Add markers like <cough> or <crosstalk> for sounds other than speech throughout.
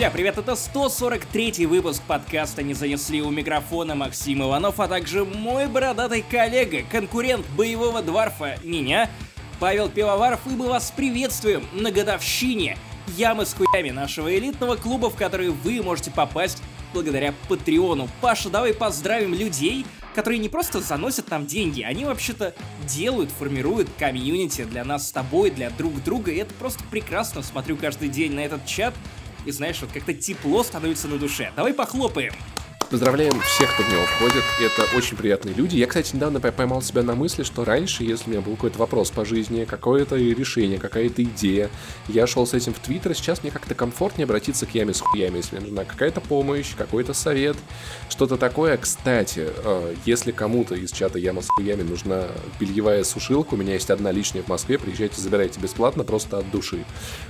Друзья, привет, это 143 выпуск подкаста «Не занесли» у микрофона Максим Иванов, а также мой бородатый коллега, конкурент боевого дворфа, меня, Павел Пивоваров, и мы вас приветствуем на годовщине ямы с хуями нашего элитного клуба, в который вы можете попасть благодаря Патреону. Паша, давай поздравим людей, которые не просто заносят нам деньги, они вообще-то делают, формируют комьюнити для нас с тобой, для друг друга, и это просто прекрасно. Смотрю каждый день на этот чат, и знаешь, вот как-то тепло становится на душе. Давай похлопаем. Поздравляем всех, кто в него входит. Это очень приятные люди. Я, кстати, недавно поймал себя на мысли, что раньше, если у меня был какой-то вопрос по жизни, какое-то решение, какая-то идея, я шел с этим в Твиттер, сейчас мне как-то комфортнее обратиться к яме с хуями, если мне нужна какая-то помощь, какой-то совет, что-то такое. Кстати, э, если кому-то из чата яма с хуями нужна бельевая сушилка, у меня есть одна лишняя в Москве, приезжайте, забирайте бесплатно, просто от души.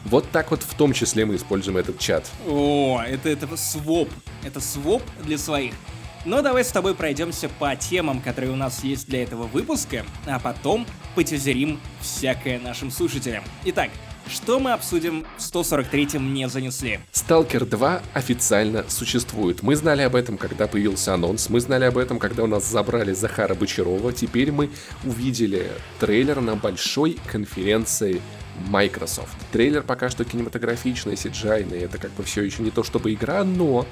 Вот так вот в том числе мы используем этот чат. О, это, это своп. Это своп для своих. Но давай с тобой пройдемся по темам, которые у нас есть для этого выпуска, а потом потизерим всякое нашим слушателям. Итак, что мы обсудим в 143-м не занесли? Сталкер 2 официально существует. Мы знали об этом, когда появился анонс, мы знали об этом, когда у нас забрали Захара Бочарова. Теперь мы увидели трейлер на большой конференции Microsoft. Трейлер пока что кинематографичный, cgi это как бы все еще не то чтобы игра, но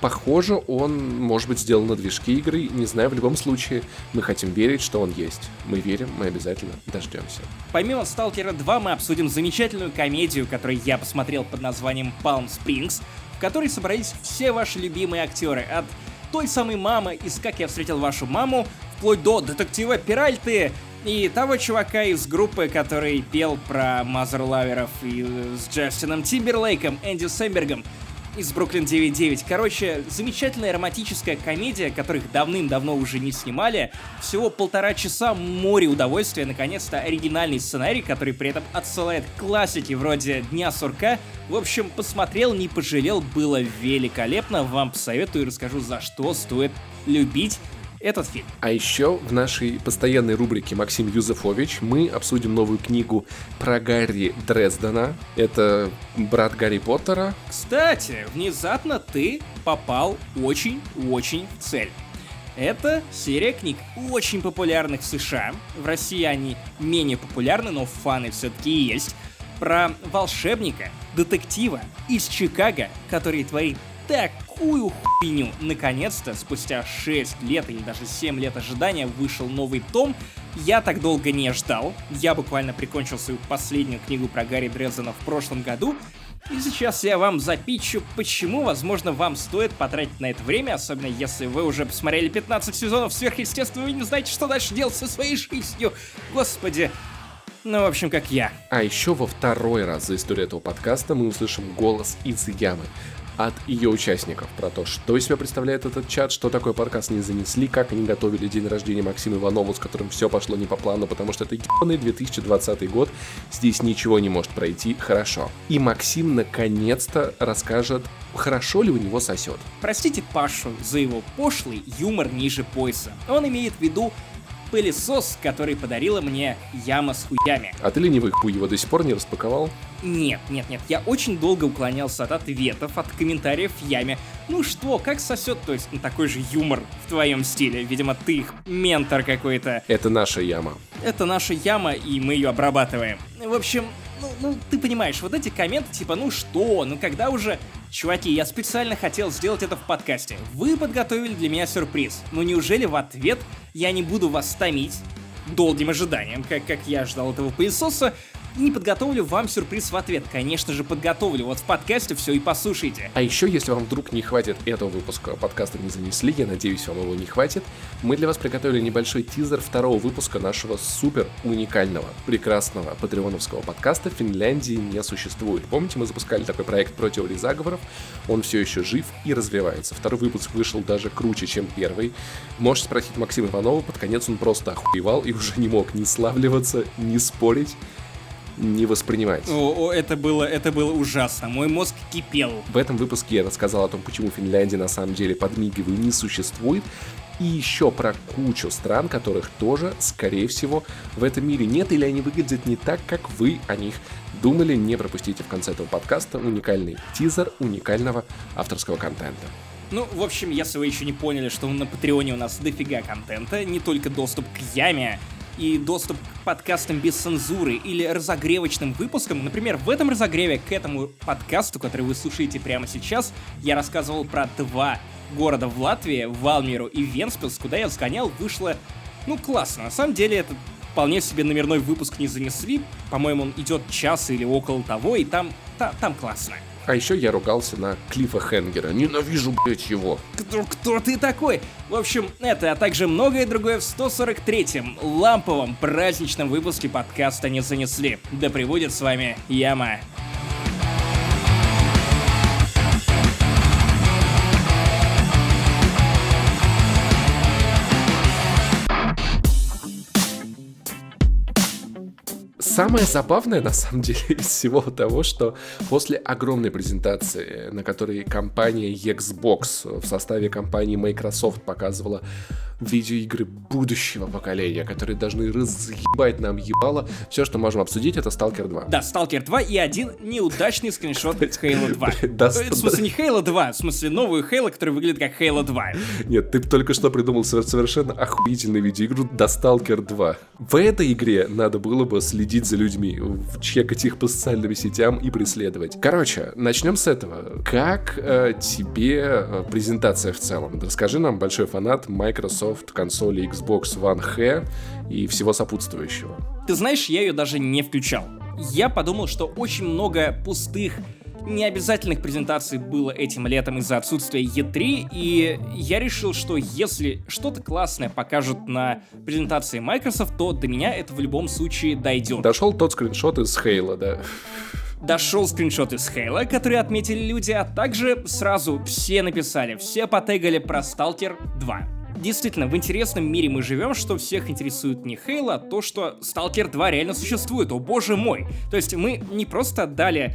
Похоже, он может быть сделан на движке игры, не знаю, в любом случае, мы хотим верить, что он есть. Мы верим, мы обязательно дождемся. Помимо Сталкера 2 мы обсудим замечательную комедию, которую я посмотрел под названием Palm Springs, в которой собрались все ваши любимые актеры, от той самой мамы из «Как я встретил вашу маму», вплоть до детектива Пиральты и того чувака из группы, который пел про Мазерлаверов и с Джастином Тимберлейком, Энди Сэмбергом из Бруклин 99. Короче, замечательная романтическая комедия, которых давным-давно уже не снимали. Всего полтора часа, море удовольствия, наконец-то оригинальный сценарий, который при этом отсылает классики вроде Дня сурка. В общем, посмотрел, не пожалел, было великолепно. Вам посоветую и расскажу, за что стоит любить этот фильм. А еще в нашей постоянной рубрике Максим Юзефович мы обсудим новую книгу про Гарри Дрездена. Это брат Гарри Поттера. Кстати, внезапно ты попал очень-очень в цель. Это серия книг очень популярных в США. В России они менее популярны, но фаны все-таки есть. Про волшебника, детектива из Чикаго, который творит такую хуйню. Наконец-то, спустя 6 лет или даже 7 лет ожидания, вышел новый том. Я так долго не ждал. Я буквально прикончил свою последнюю книгу про Гарри Дрездена в прошлом году. И сейчас я вам запичу, почему, возможно, вам стоит потратить на это время, особенно если вы уже посмотрели 15 сезонов сверхъестественного и не знаете, что дальше делать со своей жизнью. Господи, ну, в общем, как я. А еще во второй раз за историю этого подкаста мы услышим голос из ямы от ее участников про то, что из себя представляет этот чат, что такое подкаст не занесли, как они готовили день рождения Максима Иванова, с которым все пошло не по плану, потому что это ебаный 2020 год, здесь ничего не может пройти хорошо. И Максим наконец-то расскажет, хорошо ли у него сосет. Простите Пашу за его пошлый юмор ниже пояса. Он имеет в виду пылесос, который подарила мне яма с хуями. А ты ленивый хуй его до сих пор не распаковал? Нет, нет, нет, я очень долго уклонялся от ответов, от комментариев в яме. Ну что, как сосет, то есть ну, такой же юмор в твоем стиле. Видимо, ты их ментор какой-то. Это наша яма. Это наша яма, и мы ее обрабатываем. В общем, ну, ну, ты понимаешь, вот эти комменты типа, ну что, ну когда уже... Чуваки, я специально хотел сделать это в подкасте. Вы подготовили для меня сюрприз. Но неужели в ответ я не буду вас томить долгим ожиданием, как, как я ждал этого пылесоса, не подготовлю вам сюрприз в ответ. Конечно же, подготовлю. Вот в подкасте все и послушайте. А еще, если вам вдруг не хватит этого выпуска подкаста «Не занесли», я надеюсь, вам его не хватит, мы для вас приготовили небольшой тизер второго выпуска нашего супер уникального, прекрасного патреоновского подкаста «Финляндии не существует». Помните, мы запускали такой проект про теории заговоров? Он все еще жив и развивается. Второй выпуск вышел даже круче, чем первый. Можете спросить Максима Иванова, под конец он просто охуевал и уже не мог ни славливаться, ни спорить. Не воспринимать. О, о, это было, это было ужасно. Мой мозг кипел. В этом выпуске я рассказал о том, почему Финляндия на самом деле подмигиваю не существует, и еще про кучу стран, которых тоже, скорее всего, в этом мире нет или они выглядят не так, как вы о них думали. Не пропустите в конце этого подкаста уникальный тизер уникального авторского контента. Ну, в общем, если вы еще не поняли, что на Патреоне у нас дофига контента, не только доступ к яме, и доступ к подкастам без цензуры или разогревочным выпускам. Например, в этом разогреве к этому подкасту, который вы слушаете прямо сейчас, я рассказывал про два города в Латвии, Валмиру и Венспилс, куда я сгонял, вышло, ну, классно. На самом деле, это вполне себе номерной выпуск не занесли. По-моему, он идет час или около того, и там, та, там классно. А еще я ругался на Клифа Хенгера. Ненавижу, блять, его. Кто, кто ты такой? В общем, это, а также многое другое в 143-м ламповом праздничном выпуске подкаста не занесли. Да приводит с вами Яма. Самое забавное, на самом деле, <laughs> из всего того, что после огромной презентации, на которой компания Xbox в составе компании Microsoft показывала видеоигры будущего поколения, которые должны разъебать нам ебало. Все, что можем обсудить, это Stalker 2. Да, Stalker 2 и один неудачный скриншот Halo 2. Да, в смысле, не Halo 2, в смысле, новую Halo, которая выглядит как Halo 2. Нет, ты только что придумал совершенно охуительную видеоигру до Stalker 2. В этой игре надо было бы следить за людьми, чекать их по социальным сетям и преследовать. Короче, начнем с этого. Как э, тебе э, презентация в целом? Расскажи нам, большой фанат Microsoft консоли Xbox One H и всего сопутствующего. Ты знаешь, я ее даже не включал. Я подумал, что очень много пустых необязательных презентаций было этим летом из-за отсутствия E3, и я решил, что если что-то классное покажут на презентации Microsoft, то до меня это в любом случае дойдет. Дошел тот скриншот из Хейла, да дошел скриншот из Хейла, который отметили люди, а также сразу все написали, все потегали про Сталкер 2 действительно, в интересном мире мы живем, что всех интересует не Хейла, а то, что Сталкер 2 реально существует, о боже мой. То есть мы не просто отдали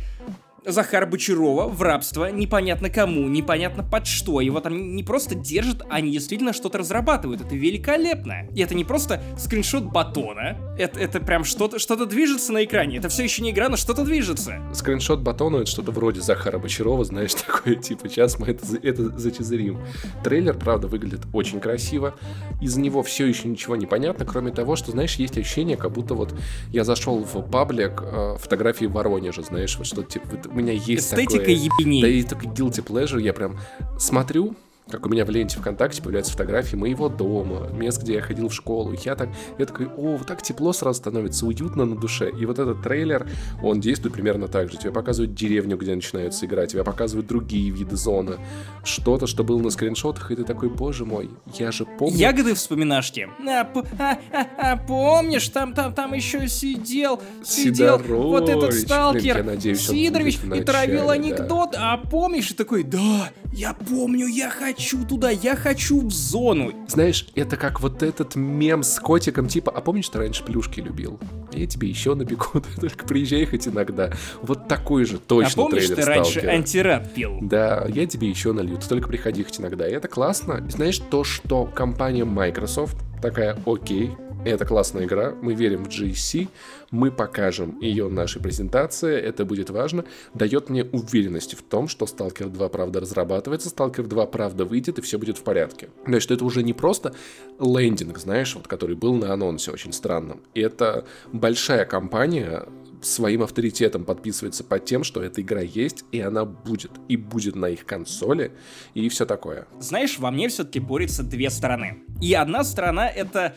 Захара Бочарова в рабство непонятно кому, непонятно под что. Его там не просто держат, а они действительно что-то разрабатывают. Это великолепно. И это не просто скриншот батона. Это, это прям что-то что движется на экране. Это все еще не игра, но что-то движется. Скриншот батона это что-то вроде Захара Бочарова, знаешь, <laughs> такое типа сейчас мы это, это зачезарим. Трейлер, правда, выглядит очень красиво. Из него все еще ничего не понятно, кроме того, что, знаешь, есть ощущение, как будто вот я зашел в паблик э, фотографии Воронежа, знаешь, вот что типа меня есть Эстетика такое... ебеней. Да, есть такой guilty pleasure, я прям смотрю, как у меня в ленте ВКонтакте появляются фотографии моего дома, мест, где я ходил в школу. Я так, я такой, о, вот так тепло сразу становится, уютно на душе. И вот этот трейлер, он действует примерно так же. Тебе показывают деревню, где начинаются играть, тебе показывают другие виды зоны, что-то, что было на скриншотах, и ты такой, боже мой, я же помню... Ягоды вспоминашки. А, а, а, а, помнишь, там, там, там еще сидел, сидел Сидорович. вот этот сталкер Блин, я надеюсь, Сидорович и травил анекдот, да. а помнишь, и такой, да, я помню, я хочу туда, я хочу в зону. Знаешь, это как вот этот мем с котиком, типа, а помнишь, ты раньше плюшки любил? Я тебе еще напеку, <laughs> только приезжай хоть иногда. Вот такой же точно а помнишь, трейлер ты раньше антирад пил? Да, я тебе еще налью, ты только приходи хоть иногда. И это классно. Знаешь, то, что компания Microsoft такая, окей, это классная игра, мы верим в GSC, мы покажем ее в нашей презентации, это будет важно, дает мне уверенности в том, что Stalker 2 правда разрабатывается, Stalker 2 правда выйдет и все будет в порядке. Значит, это уже не просто лендинг, знаешь, вот который был на анонсе очень странным. Это большая компания, своим авторитетом подписывается под тем, что эта игра есть, и она будет. И будет на их консоли, и все такое. Знаешь, во мне все-таки борются две стороны. И одна сторона — это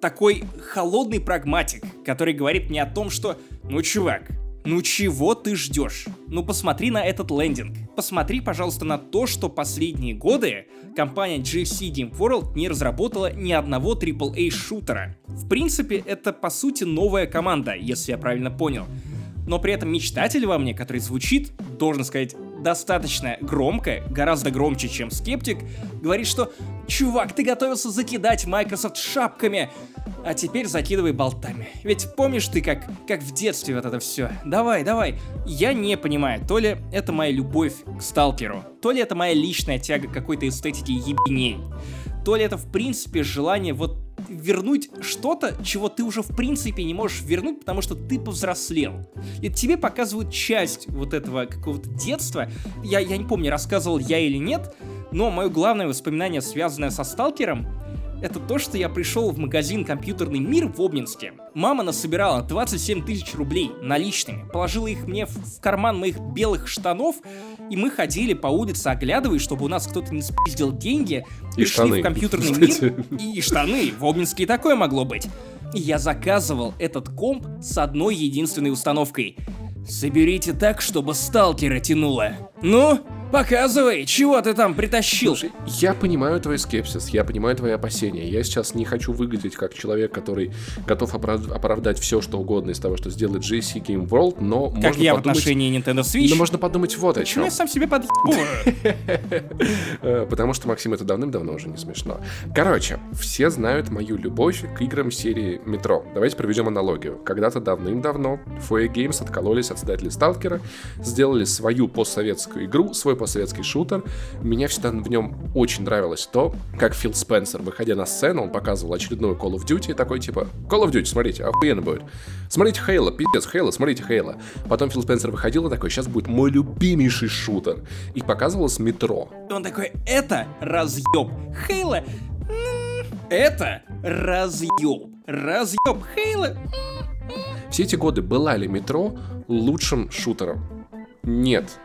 такой холодный прагматик, который говорит мне о том, что, ну, чувак, ну чего ты ждешь? Ну посмотри на этот лендинг. Посмотри, пожалуйста, на то, что последние годы компания GFC Game World не разработала ни одного AAA-шутера. В принципе, это по сути новая команда, если я правильно понял. Но при этом мечтатель во мне, который звучит, должен сказать, достаточно громко, гораздо громче, чем скептик, говорит, что «Чувак, ты готовился закидать Microsoft шапками, а теперь закидывай болтами. Ведь помнишь ты, как, как в детстве вот это все? Давай, давай. Я не понимаю, то ли это моя любовь к сталкеру, то ли это моя личная тяга какой-то эстетике ебеней, то ли это в принципе желание вот вернуть что-то, чего ты уже в принципе не можешь вернуть, потому что ты повзрослел. И тебе показывают часть вот этого какого-то детства. Я, я не помню, рассказывал я или нет, но мое главное воспоминание, связанное со сталкером, это то, что я пришел в магазин «Компьютерный мир» в Обнинске. Мама насобирала 27 тысяч рублей наличными, положила их мне в карман моих белых штанов, и мы ходили по улице, оглядываясь, чтобы у нас кто-то не спиздил деньги, и пришли штаны. в «Компьютерный мир», и штаны, в Обнинске и такое могло быть. И я заказывал этот комп с одной единственной установкой. Соберите так, чтобы сталкера тянуло. Ну, показывай, чего ты там притащил? Слушай, я понимаю твой скепсис, я понимаю твои опасения. Я сейчас не хочу выглядеть как человек, который готов оправ- оправдать все, что угодно из того, что сделает GSC Game World, но как можно я в подумать... отношении Nintendo Switch. Но можно подумать вот о Почему чем. я сам себе подъебываю? <laughs> Э, Потому что, Максим, это давным-давно уже не смешно. Короче, все знают мою любовь к играм серии Метро. Давайте проведем аналогию. Когда-то давным-давно Foe Games откололись от создателей Сталкера, сделали свою постсоветскую игру, свой постсоветский шутер. Меня всегда в нем очень нравилось то, как Фил Спенсер, выходя на сцену, он показывал очередную Call of Duty, такой типа, Call of Duty, смотрите, охуенно будет. Смотрите Хейла, пиздец, Хейла, смотрите Хейла. Потом Фил Спенсер выходил и такой, сейчас будет мой любимейший шутер. И показывалось метро. И он такой, это разъеб. Хейла, это разъеб. Разъеб Хейла. Все эти годы была ли метро лучшим шутером? Нет.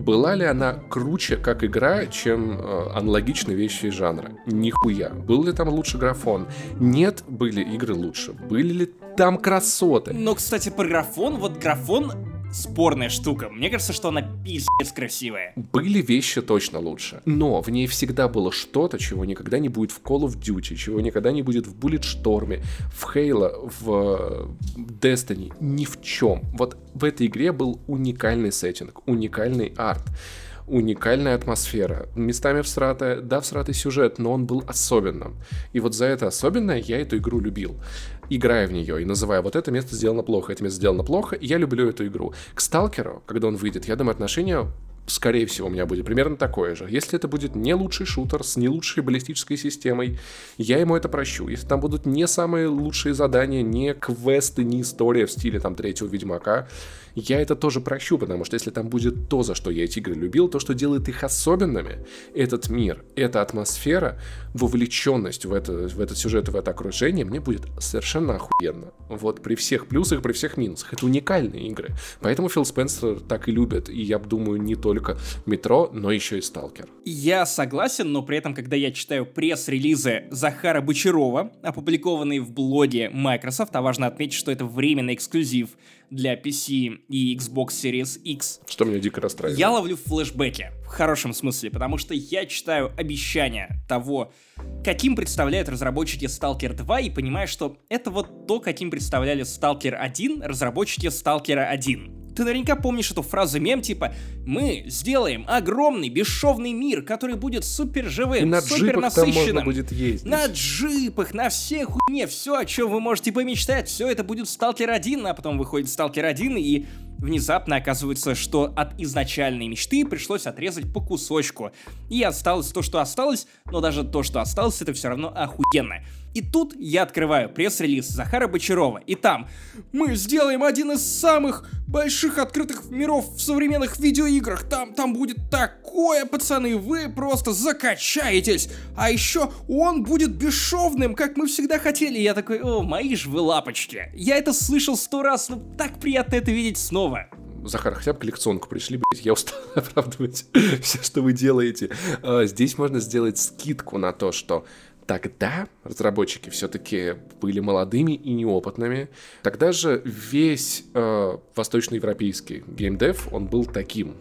Была ли она круче как игра, чем э, аналогичные вещи из жанра? Нихуя. Был ли там лучше графон? Нет, были игры лучше. Были ли там красоты? Но, кстати, про графон, вот графон спорная штука. Мне кажется, что она пиздец красивая. Были вещи точно лучше. Но в ней всегда было что-то, чего никогда не будет в Call of Duty, чего никогда не будет в Bulletstorm, в Halo, в э, Destiny. Ни в чем. Вот в этой игре был уникальный сеттинг, уникальный арт уникальная атмосфера. Местами всратая, да, всратый сюжет, но он был особенным. И вот за это особенное я эту игру любил. Играя в нее и называя вот это место сделано плохо, это место сделано плохо, я люблю эту игру. К Сталкеру, когда он выйдет, я думаю, отношение скорее всего, у меня будет примерно такое же. Если это будет не лучший шутер с не лучшей баллистической системой, я ему это прощу. Если там будут не самые лучшие задания, не квесты, не история в стиле там третьего Ведьмака, я это тоже прощу, потому что если там будет то, за что я эти игры любил, то, что делает их особенными, этот мир, эта атмосфера, вовлеченность в, это, в этот сюжет, в это окружение, мне будет совершенно охуенно. Вот при всех плюсах, при всех минусах. Это уникальные игры. Поэтому Фил Спенсер так и любит. И я думаю, не только Метро, но еще и Сталкер. Я согласен, но при этом, когда я читаю пресс-релизы Захара Бочарова, опубликованные в блоге Microsoft, а важно отметить, что это временный эксклюзив для PC и Xbox Series X. Что меня дико расстраивает. Я ловлю флешбеки, в хорошем смысле, потому что я читаю обещания того, каким представляют разработчики Stalker 2, и понимаю, что это вот то, каким представляли Stalker 1 разработчики Stalker 1. Ты наверняка помнишь эту фразу мем типа «Мы сделаем огромный бесшовный мир, который будет супер И живым, на супер насыщенным». будет ездить. На джипах, на всей хуйне, все, о чем вы можете помечтать, все это будет в Сталкер 1, а потом выходит Сталкер 1, и внезапно оказывается, что от изначальной мечты пришлось отрезать по кусочку. И осталось то, что осталось, но даже то, что осталось, это все равно охуенно. И тут я открываю пресс-релиз Захара Бочарова, и там «Мы сделаем один из самых больших открытых миров в современных видеоиграх, там, там будет такое, пацаны, вы просто закачаетесь, а еще он будет бесшовным, как мы всегда хотели». Я такой «О, мои ж вы лапочки». Я это слышал сто раз, но так приятно это видеть снова. Захар, хотя бы коллекционку пришли, блядь, я устал <laughs> оправдывать <laughs> все, что вы делаете. А, Здесь можно сделать скидку на то, что тогда разработчики все-таки были молодыми и неопытными. Тогда же весь э, восточноевропейский геймдев, он был таким.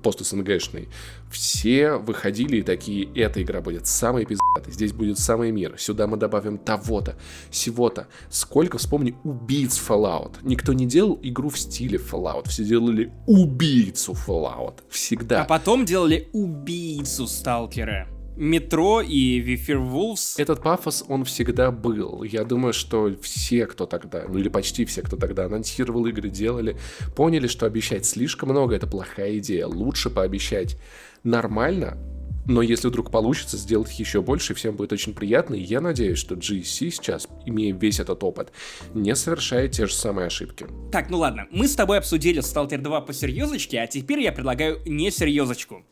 пост-СНГшный, все выходили и такие, эта игра будет самая пиздатая, здесь будет самый мир, сюда мы добавим того-то, всего-то. Сколько, вспомни, убийц Fallout. Никто не делал игру в стиле Fallout, все делали убийцу Fallout. Всегда. А потом делали убийцу Сталкера. Метро и Вифер Wolves. Этот пафос, он всегда был. Я думаю, что все, кто тогда, ну или почти все, кто тогда анонсировал игры, делали, поняли, что обещать слишком много — это плохая идея. Лучше пообещать нормально, но если вдруг получится сделать еще больше, всем будет очень приятно, и я надеюсь, что GSC сейчас, имея весь этот опыт, не совершает те же самые ошибки. Так, ну ладно, мы с тобой обсудили Stalker 2 по серьезочке, а теперь я предлагаю не серьезочку.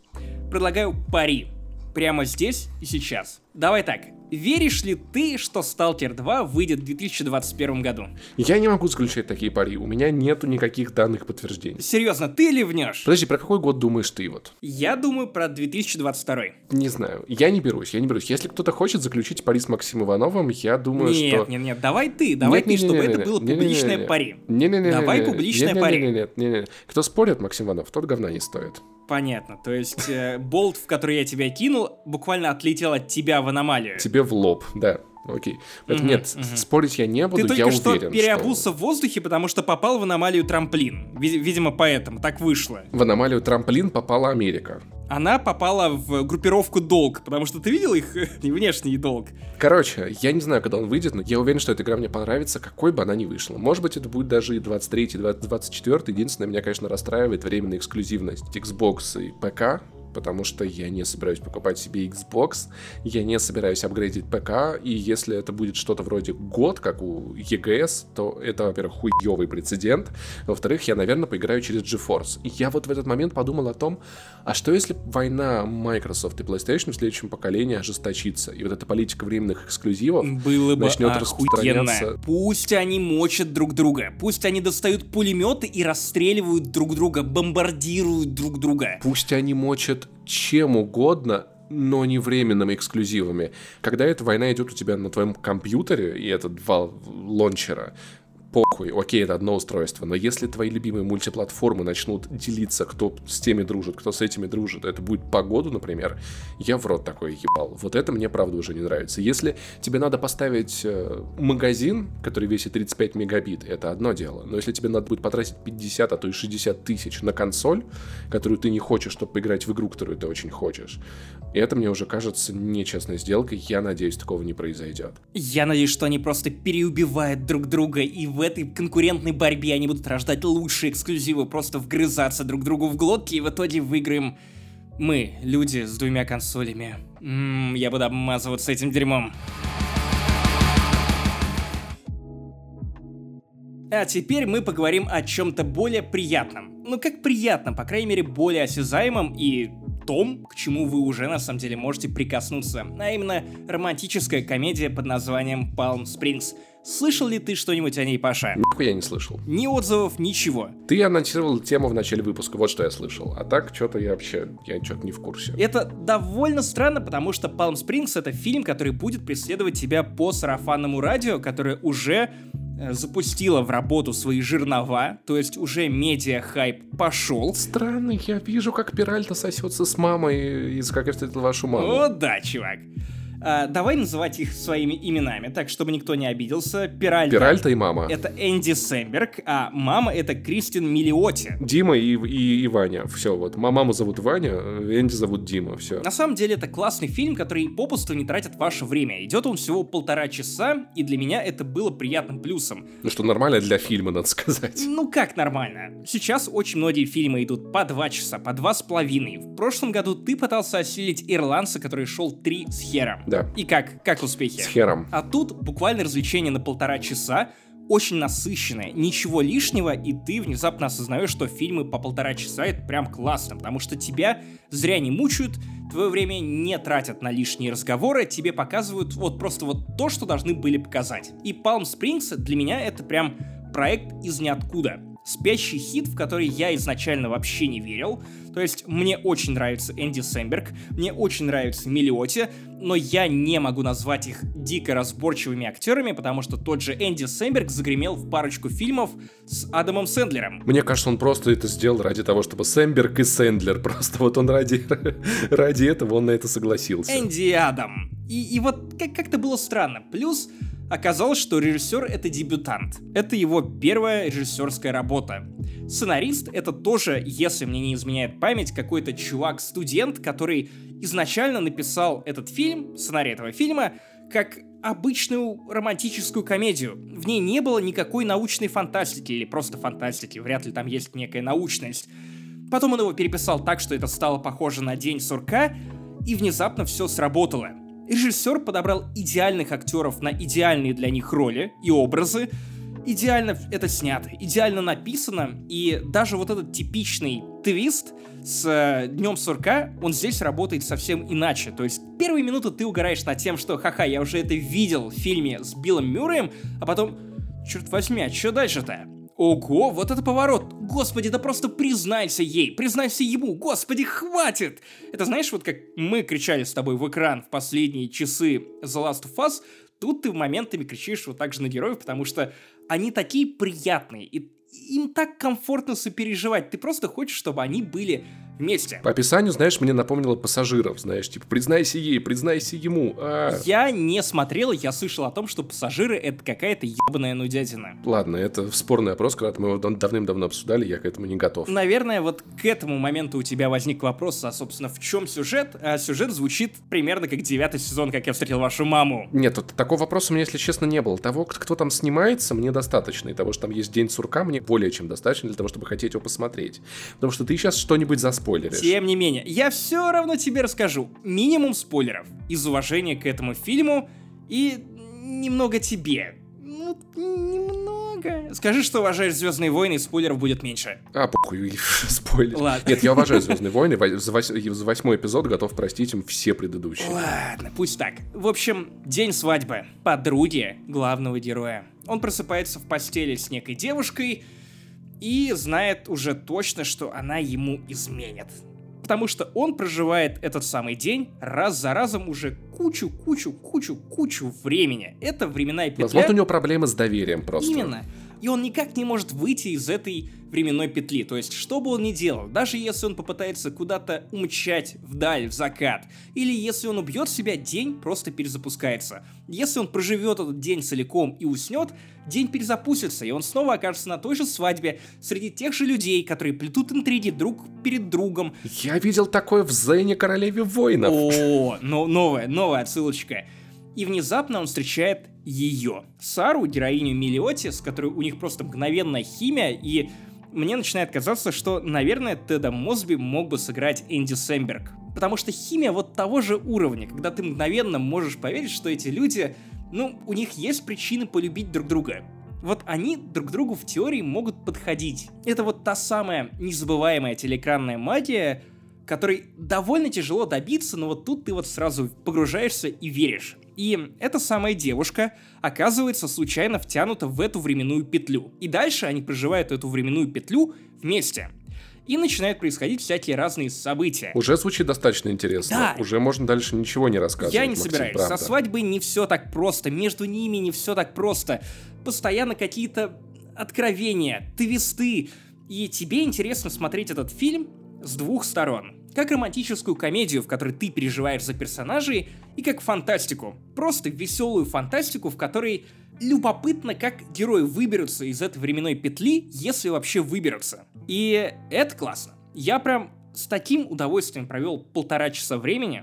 Предлагаю пари прямо здесь и сейчас. Давай так, веришь ли ты, что Stalker 2 выйдет в 2021 году? Я не могу заключать такие пари, у меня нету никаких данных подтверждений. Серьезно, ты ли внешь? Подожди, про какой год думаешь ты вот? Я думаю про 2022. Не знаю, я не берусь, я не берусь. Если кто-то хочет заключить пари с Максимом Ивановым, я думаю, нет, что... Нет, нет, нет, давай ты, давай нет, ты, нет, чтобы нет, это нет, было нет, публичное нет, пари. Не, не, не, давай не, не, публичное не, пари. Не, не, не, не, не. Кто спорит, Максим Иванов, тот говна не стоит. Понятно. То есть э, болт, в который я тебя кинул, буквально отлетел от тебя в аномалию. Тебе в лоб, да. Окей. Поэтому Мгм, нет, мгм. спорить я не буду, Ты я только что уверен, переобулся в воздухе, потому что попал в аномалию трамплин. Ви- видимо, поэтому так вышло. в аномалию трамплин попала Америка. Она попала в группировку долг, потому что ты видел их <laughs> внешний долг. Короче, я не знаю, когда он выйдет, но я уверен, что эта игра мне понравится, какой бы она ни вышла. Может быть, это будет даже и 23 24 Единственное, меня, конечно, расстраивает временная эксклюзивность Xbox и ПК, потому что я не собираюсь покупать себе Xbox, я не собираюсь апгрейдить ПК, и если это будет что-то вроде год, как у EGS, то это, во-первых, хуёвый прецедент, во-вторых, я, наверное, поиграю через GeForce. И я вот в этот момент подумал о том, а что если война Microsoft и PlayStation в следующем поколении ожесточится, и вот эта политика временных эксклюзивов Было бы начнет охуенно. распространяться Пусть они мочат друг друга. Пусть они достают пулеметы и расстреливают друг друга, бомбардируют друг друга. Пусть они мочат чем угодно, но не временными эксклюзивами. Когда эта война идет у тебя на твоем компьютере, и это два лончера, похуй, окей, это одно устройство, но если твои любимые мультиплатформы начнут делиться, кто с теми дружит, кто с этими дружит, это будет по году, например, я в рот такой ебал. Вот это мне, правда, уже не нравится. Если тебе надо поставить э, магазин, который весит 35 мегабит, это одно дело, но если тебе надо будет потратить 50, а то и 60 тысяч на консоль, которую ты не хочешь, чтобы поиграть в игру, которую ты очень хочешь, это мне уже кажется нечестной сделкой, я надеюсь, такого не произойдет. Я надеюсь, что они просто переубивают друг друга, и в этой конкурентной борьбе они будут рождать лучшие эксклюзивы, просто вгрызаться друг другу в глотки, и в итоге выиграем мы, люди с двумя консолями. Ммм, я буду обмазываться этим дерьмом. А теперь мы поговорим о чем-то более приятном. Ну как приятно, по крайней мере, более осязаемом и том, к чему вы уже на самом деле можете прикоснуться, а именно романтическая комедия под названием Palm Springs. Слышал ли ты что-нибудь о ней, Паша? Нихуя я не слышал. Ни отзывов, ничего. Ты анонсировал тему в начале выпуска, вот что я слышал. А так, что-то я вообще, я что-то не в курсе. Это довольно странно, потому что Palm Springs это фильм, который будет преследовать тебя по сарафанному радио, которое уже э, запустила в работу свои жернова, то есть уже медиа-хайп пошел. Странно, я вижу, как Пиральта сосется с мамой из «Как я встретил вашу маму». О, да, чувак. А, давай называть их своими именами, так, чтобы никто не обиделся. Пиральта. Пиральта и мама. Это Энди Сэмберг, а мама это Кристин Миллиоти. Дима и, и, и Ваня. Все, вот. Ма- Маму зовут Ваня, Энди зовут Дима. Все. На самом деле это классный фильм, который попусту не тратит ваше время. Идет он всего полтора часа, и для меня это было приятным плюсом. Ну что, нормально для фильма, надо сказать. Ну как нормально? Сейчас очень многие фильмы идут по два часа, по два с половиной. В прошлом году ты пытался осилить ирландца, который шел три с хером. Да. И как? Как успехи? С хером. А тут буквально развлечение на полтора часа, очень насыщенное, ничего лишнего, и ты внезапно осознаешь, что фильмы по полтора часа это прям классно, потому что тебя зря не мучают, твое время не тратят на лишние разговоры, тебе показывают вот просто вот то, что должны были показать. И Palm Springs для меня это прям проект из ниоткуда. Спящий хит, в который я изначально вообще не верил. То есть мне очень нравится Энди Сэмберг, мне очень нравится Миллиоти, но я не могу назвать их дико разборчивыми актерами, потому что тот же Энди Сэмберг загремел в парочку фильмов с Адамом Сэндлером. Мне кажется, он просто это сделал ради того, чтобы Сэмберг и Сэндлер, <laughs> просто вот он ради, ради этого он на это согласился. Энди и Адам. И, и вот как- как-то было странно. Плюс Оказалось, что режиссер — это дебютант. Это его первая режиссерская работа. Сценарист — это тоже, если мне не изменяет память, какой-то чувак-студент, который изначально написал этот фильм, сценарий этого фильма, как обычную романтическую комедию. В ней не было никакой научной фантастики или просто фантастики, вряд ли там есть некая научность. Потом он его переписал так, что это стало похоже на День сурка, и внезапно все сработало. Режиссер подобрал идеальных актеров на идеальные для них роли и образы. Идеально это снято, идеально написано, и даже вот этот типичный твист с э, Днем Сурка, он здесь работает совсем иначе. То есть первые минуты ты угораешь над тем, что ха-ха, я уже это видел в фильме с Биллом Мюрреем, а потом, черт возьми, а что дальше-то? Ого, вот это поворот! Господи, да просто признайся ей, признайся ему, господи, хватит! Это знаешь, вот как мы кричали с тобой в экран в последние часы The Last of Us, тут ты моментами кричишь вот так же на героев, потому что они такие приятные, и им так комфортно сопереживать. Ты просто хочешь, чтобы они были вместе. По описанию, знаешь, мне напомнило пассажиров, знаешь, типа, признайся ей, признайся ему. А... Я не смотрел, я слышал о том, что пассажиры — это какая-то ебаная нудятина. Ладно, это спорный опрос, когда мы его давным-давно обсуждали, я к этому не готов. Наверное, вот к этому моменту у тебя возник вопрос, а, собственно, в чем сюжет? А сюжет звучит примерно как девятый сезон, как я встретил вашу маму. Нет, вот такого вопроса у меня, если честно, не было. Того, кто там снимается, мне достаточно. И того, что там есть День сурка, мне более чем достаточно для того, чтобы хотеть его посмотреть. Потому что ты сейчас что-нибудь заспойлеришь. Тем не менее, я все равно тебе расскажу минимум спойлеров из уважения к этому фильму и немного тебе. Ну, немного. Скажи, что уважаешь Звездные войны, и спойлеров будет меньше. А, похуй, <laughs> спойлер. Ладно. Нет, я уважаю <laughs> Звездные войны. За, вось... за восьмой эпизод готов простить им все предыдущие. Ладно, пусть так. В общем, день свадьбы. Подруги главного героя. Он просыпается в постели с некой девушкой, и знает уже точно, что она ему изменит. Потому что он проживает этот самый день раз за разом уже кучу, кучу, кучу, кучу времени. Это временная петля. Возможно, у него проблемы с доверием просто. Именно. И он никак не может выйти из этой временной петли. То есть, что бы он ни делал, даже если он попытается куда-то умчать вдаль, в закат, или если он убьет себя, день просто перезапускается. Если он проживет этот день целиком и уснет, день перезапустится, и он снова окажется на той же свадьбе, среди тех же людей, которые плетут интриги друг перед другом. Я видел такое в Зене Королеве Воинов. О, но новая, новая отсылочка. И внезапно он встречает ее, Сару, героиню Миллиоти, с которой у них просто мгновенная химия, и мне начинает казаться, что, наверное, Теда Мосби мог бы сыграть Энди Сэмберг. Потому что химия вот того же уровня, когда ты мгновенно можешь поверить, что эти люди, ну, у них есть причины полюбить друг друга. Вот они друг другу в теории могут подходить. Это вот та самая незабываемая телеэкранная магия, которой довольно тяжело добиться, но вот тут ты вот сразу погружаешься и веришь. И эта самая девушка оказывается случайно втянута в эту временную петлю. И дальше они проживают эту временную петлю вместе. И начинают происходить всякие разные события. Уже звучит достаточно интересно. Да. Уже можно дальше ничего не рассказывать. Я не Максим, собираюсь. правда. Со свадьбой не все так просто. Между ними не все так просто. Постоянно какие-то откровения, твисты. И тебе интересно смотреть этот фильм с двух сторон. Как романтическую комедию, в которой ты переживаешь за персонажей, и как фантастику. Просто веселую фантастику, в которой любопытно, как герои выберутся из этой временной петли, если вообще выберутся. И это классно. Я прям с таким удовольствием провел полтора часа времени,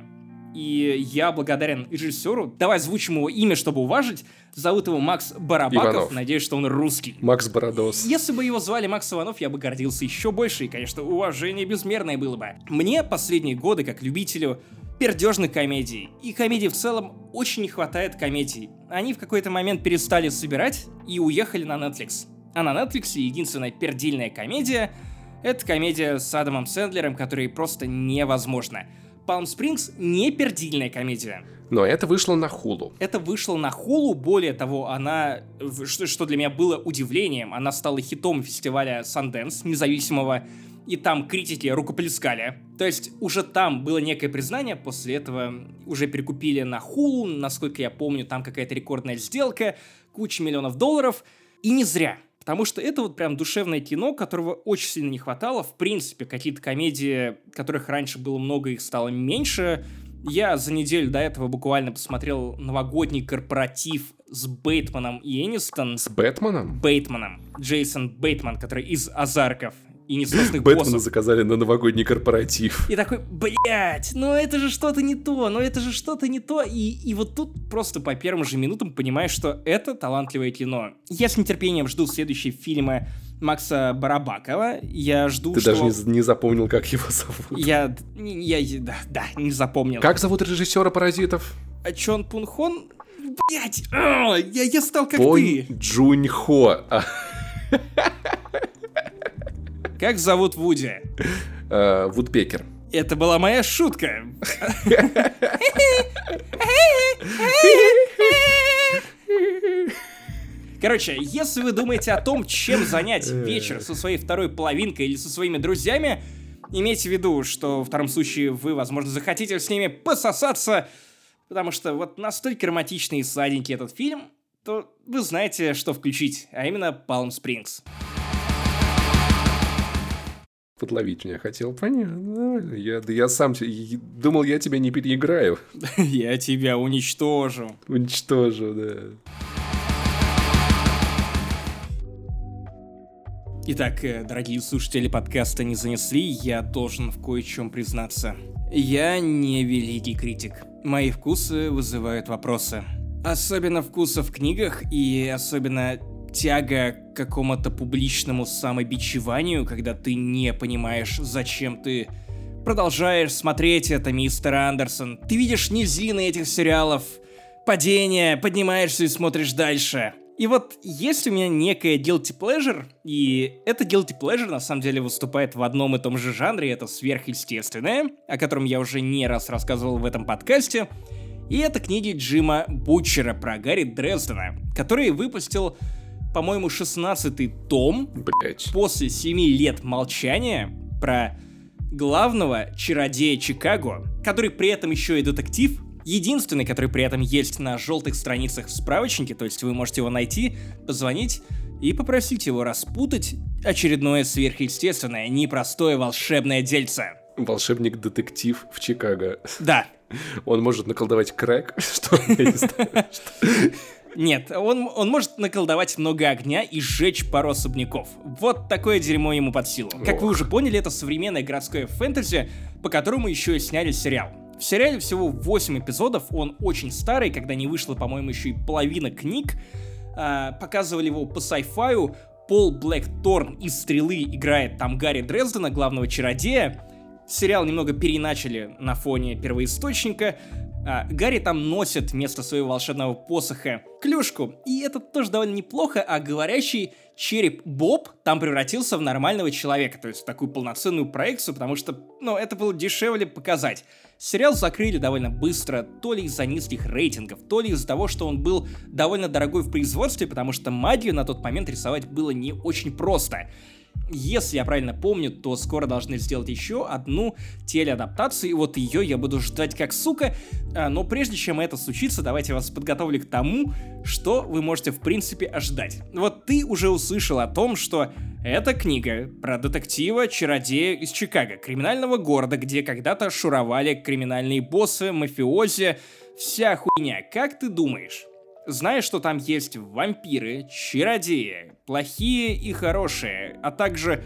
и я благодарен режиссеру. Давай звучим его имя, чтобы уважить. Зовут его Макс Барабаков. Иванов. Надеюсь, что он русский. Макс Бородос. Если бы его звали Макс Иванов, я бы гордился еще больше, и, конечно, уважение безмерное было бы. Мне последние годы, как любителю пердежных комедий, и комедий в целом, очень не хватает комедий. Они в какой-то момент перестали собирать и уехали на Netflix. А на Netflix единственная пердильная комедия — это комедия с Адамом Сэндлером, которая просто невозможна. Palm Springs не пердильная комедия. Но это вышло на хулу. Это вышло на хулу, более того, она, что, для меня было удивлением, она стала хитом фестиваля Sundance, независимого, и там критики рукоплескали. То есть уже там было некое признание, после этого уже перекупили на хулу, насколько я помню, там какая-то рекордная сделка, куча миллионов долларов, и не зря. Потому что это вот прям душевное кино, которого очень сильно не хватало. В принципе, какие-то комедии, которых раньше было много, их стало меньше. Я за неделю до этого буквально посмотрел новогодний корпоратив с Бейтманом и Энистон. С Бэтменом? Бейтманом. Джейсон Бейтман, который из «Азарков» и несносных Бэтмена боссов. заказали на новогодний корпоратив. И такой, блять, ну это же что-то не то, ну это же что-то не то. И, и вот тут просто по первым же минутам понимаешь, что это талантливое кино. Я с нетерпением жду следующие фильмы Макса Барабакова. Я жду, Ты что... даже не, не запомнил, как его зовут. Я, я, да, да, не запомнил. Как зовут режиссера «Паразитов»? А Чон Пунхон? Блять, я, я стал как Понь ты. Джунь Хо. Как зовут Вуди? э, Вудпекер. Это была моя шутка. Короче, если вы думаете о том, чем занять вечер со своей второй половинкой или со своими друзьями, имейте в виду, что в втором случае вы, возможно, захотите с ними пососаться, потому что вот настолько романтичный и сладенький этот фильм, то вы знаете, что включить, а именно Palm Springs. Подловить меня хотел, понятно. Я, да я сам и- думал, я тебя не переиграю. <laughs> Я тебя уничтожу. Уничтожу, да. Итак, э, дорогие слушатели подкаста «Не занесли», я должен в кое-чем признаться. Я не великий критик. Мои вкусы вызывают вопросы. Особенно вкусы в книгах и особенно тяга к какому-то публичному самобичеванию, когда ты не понимаешь, зачем ты продолжаешь смотреть это, мистер Андерсон. Ты видишь низины этих сериалов, падение, поднимаешься и смотришь дальше. И вот есть у меня некое guilty pleasure, и это guilty pleasure на самом деле выступает в одном и том же жанре, это сверхъестественное, о котором я уже не раз рассказывал в этом подкасте, и это книги Джима Бутчера про Гарри Дрездена, который выпустил, по-моему, 16-й том Блять. после 7 лет молчания про главного чародея Чикаго, который при этом еще и детектив, единственный, который при этом есть на желтых страницах в справочнике, то есть вы можете его найти, позвонить и попросить его распутать очередное сверхъестественное, непростое волшебное дельце. Волшебник-детектив в Чикаго. Да, Он может наколдовать крэк, <laughs> что я не знаю. Нет, он, он может наколдовать много огня и сжечь пару особняков. Вот такое дерьмо ему под силу. Как вы Ох. уже поняли, это современное городское фэнтези, по которому еще и сняли сериал. В сериале всего 8 эпизодов, он очень старый, когда не вышло, по-моему, еще и половина книг. А, показывали его по sci-fi. Пол Блэкторн из «Стрелы» играет там Гарри Дрездена, главного чародея. Сериал немного переначали на фоне первоисточника. А, Гарри там носит вместо своего волшебного посоха клюшку, и это тоже довольно неплохо, а говорящий череп Боб там превратился в нормального человека, то есть в такую полноценную проекцию, потому что, ну, это было дешевле показать. Сериал закрыли довольно быстро, то ли из-за низких рейтингов, то ли из-за того, что он был довольно дорогой в производстве, потому что магию на тот момент рисовать было не очень просто. Если я правильно помню, то скоро должны сделать еще одну телеадаптацию, и вот ее я буду ждать как сука. А, Но прежде чем это случится, давайте вас подготовлю к тому, что вы можете в принципе ожидать. Вот ты уже услышал о том, что эта книга про детектива, чародея из Чикаго, криминального города, где когда-то шуровали криминальные боссы, мафиози, вся хуйня. Как ты думаешь? Знаешь, что там есть вампиры, чародеи, плохие и хорошие, а также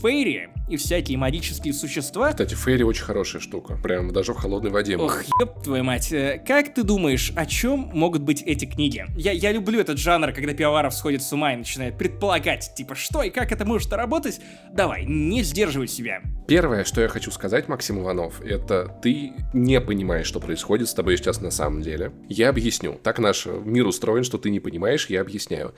фейри и всякие магические существа? Кстати, Фейри очень хорошая штука. Прям даже в холодной воде. Ох, ёб твою мать. Э, Как ты думаешь, о чем могут быть эти книги? Я, я люблю этот жанр, когда пивоваров сходит с ума и начинает предполагать, типа, что и как это может работать? Давай, не сдерживай себя. Первое, что я хочу сказать, Максим Иванов, это ты не понимаешь, что происходит с тобой сейчас на самом деле. Я объясню. Так наш мир устроен, что ты не понимаешь, я объясняю.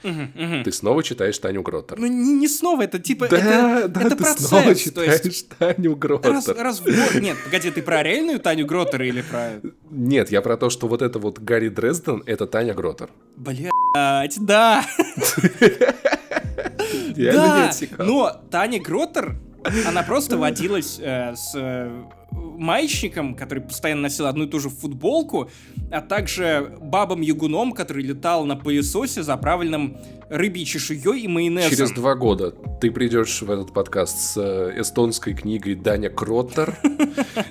Ты снова читаешь Таню Гроттер. Ну, не, не снова, это типа... Да, это, да, это ты процесс. снова читаешь то есть... <laughs> Таню Гроттер. Раз, развод. Нет, погоди, ты про реальную Таню Гроттер или про... Нет, я про то, что вот это вот Гарри Дрезден, это Таня Гроттер. Блять, да. <laughs> Да, но Таня Гроттер, она просто водилась э, с э, мальчиком, который постоянно носил одну и ту же футболку, а также бабом-ягуном, который летал на пылесосе, заправленном рыбьей чешуей и майонезом. Через два года ты придешь в этот подкаст с э, эстонской книгой Даня Кроттер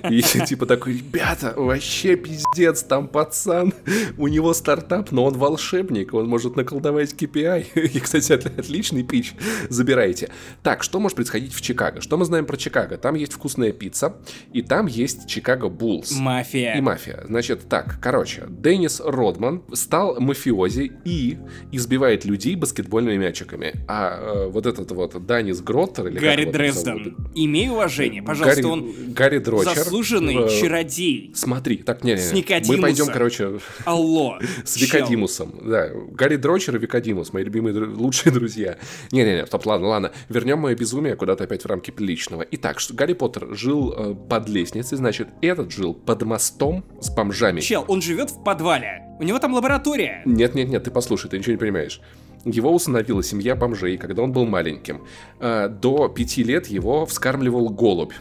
и типа такой, ребята, вообще пиздец, там пацан, у него стартап, но он волшебник, он может наколдовать KPI. И, кстати, отличный пич, забирайте. Так, что может происходить в Чикаго? Что мы знаем про Чикаго? Там есть вкусная пицца, и там есть Чикаго Буллс. Мафия. И мафия. Значит, так, короче, Деннис Родман стал мафиози и избивает людей баскетбольными мячиками. А э, вот этот вот Данис Гроттер... Или Гарри Дрезден. Имей уважение, пожалуйста, Гарри, он Гарри Дрочер. заслуженный э, чародей. Смотри, так, не, не, С. Никодимусом. Мы пойдем, короче, Алло. <laughs> с. Викодимусом. Да, Гарри Дрочер и Викодимус, мои любимые лучшие <laughs> друзья. Не-не-не, стоп, ладно, ладно. Вернем мое безумие куда-то опять в рамки приличного. Итак, что Гарри Поттер жил э, под лестницей, значит, этот жил под мостом с бомжами. Чел, он живет в подвале. У него там лаборатория. Нет-нет-нет, ты послушай, ты ничего не понимаешь. Его усыновила семья бомжей, когда он был маленьким. Э, До пяти лет его вскармливал голубь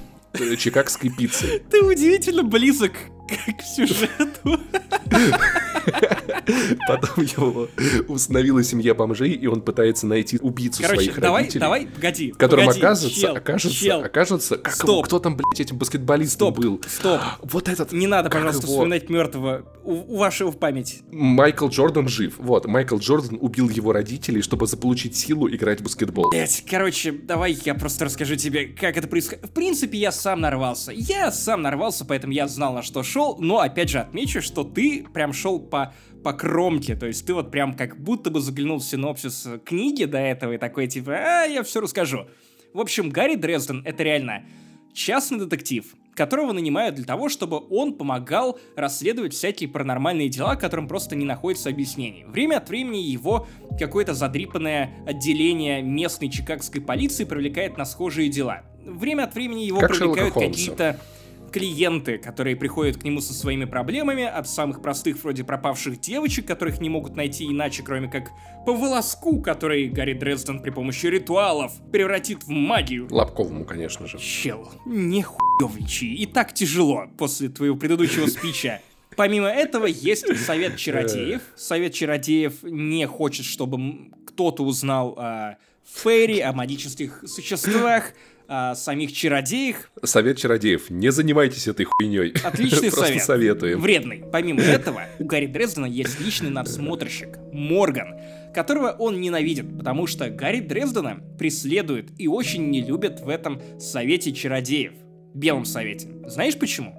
чикагской пиццы. Ты удивительно близок к сюжету. <laughs> <laughs> Потом его установила семья бомжей, и он пытается найти убийцу Короче, своих давай, родителей. давай, погоди. Которым погоди, окажется, чел, окажется, чел. окажется, как Стоп. его- кто там, блядь, этим баскетболистом Стоп, был? стоп. <gasps> Вот этот. Не надо, пожалуйста, его? вспоминать мертвого. У, у вашего в память. Майкл Джордан жив. Вот, Майкл Джордан убил его родителей, чтобы заполучить силу играть в баскетбол. Блять, короче, давай я просто расскажу тебе, как это происходит. В принципе, я сам нарвался. Я сам нарвался, поэтому я знал, на что шел. Но опять же отмечу, что ты прям шел по по кромке, то есть ты вот прям как будто бы заглянул в синопсис книги до этого и такой типа, а, я все расскажу. В общем, Гарри Дрезден — это реально частный детектив, которого нанимают для того, чтобы он помогал расследовать всякие паранормальные дела, которым просто не находится объяснений. Время от времени его какое-то задрипанное отделение местной чикагской полиции привлекает на схожие дела. Время от времени его Как привлекают какие-то клиенты, которые приходят к нему со своими проблемами, от самых простых вроде пропавших девочек, которых не могут найти иначе, кроме как по волоску, который Гарри Дрезден при помощи ритуалов превратит в магию. Лобковому, конечно же. Чел, не хуёвничай, и так тяжело после твоего предыдущего спича. Помимо этого, есть совет чародеев. Совет чародеев не хочет, чтобы кто-то узнал о Фейри, о магических существах, о самих чародеях. Совет чародеев. Не занимайтесь этой хуйней. Отличный <laughs> Просто совет. советуем. Вредный. Помимо этого, у Гарри Дрездена есть личный надсмотрщик Морган, которого он ненавидит, потому что Гарри Дрездена преследует и очень не любят в этом совете чародеев. Белом совете. Знаешь почему?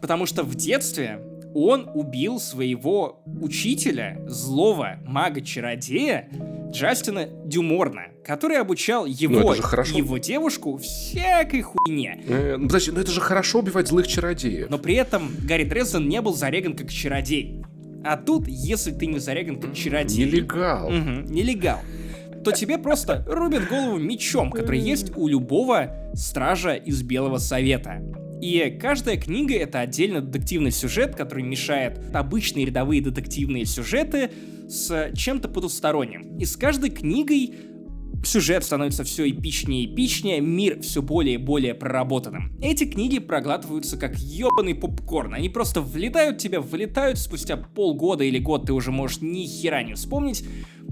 Потому что в детстве он убил своего учителя, злого мага-чародея Джастина Дюморна, который обучал его Ну, хорошо. и его девушку всякой хуйне. Э, ну, Подожди, ну это же хорошо убивать злых чародеев. Но при этом Гарри Дрезден не был зареган как чародей. А тут, если ты не зареган как чародей... Нелегал. Мгм, нелегал. То тебе просто рубят голову мечом, который есть у любого стража из Белого Совета. И каждая книга — это отдельно детективный сюжет, который мешает обычные рядовые детективные сюжеты с чем-то потусторонним. И с каждой книгой сюжет становится все эпичнее и эпичнее, мир все более и более проработанным. Эти книги проглатываются как ебаный попкорн. Они просто влетают тебя, вылетают спустя полгода или год, ты уже можешь ни хера не вспомнить.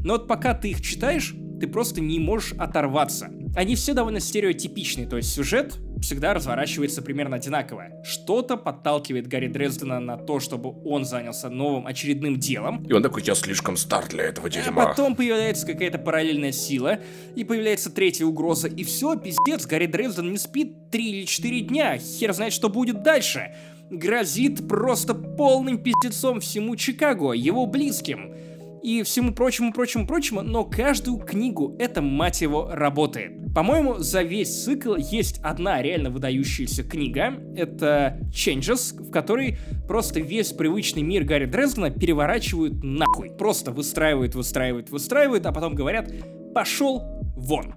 Но вот пока ты их читаешь, ты просто не можешь оторваться. Они все довольно стереотипичные, то есть сюжет всегда разворачивается примерно одинаково. Что-то подталкивает Гарри Дрездена на то, чтобы он занялся новым очередным делом, И он такой, я слишком стар для этого а дерьма. потом появляется какая-то параллельная сила, и появляется третья угроза, и все, пиздец, Гарри Древден не спит три или четыре дня, хер знает, что будет дальше. Грозит просто полным пиздецом всему Чикаго, его близким. И всему прочему, прочему, прочему, но каждую книгу это, мать его, работает. По-моему, за весь цикл есть одна реально выдающаяся книга. Это Changes, в которой просто весь привычный мир Гарри Дрездена переворачивают нахуй. Просто выстраивают, выстраивают, выстраивают, а потом говорят «пошел вон».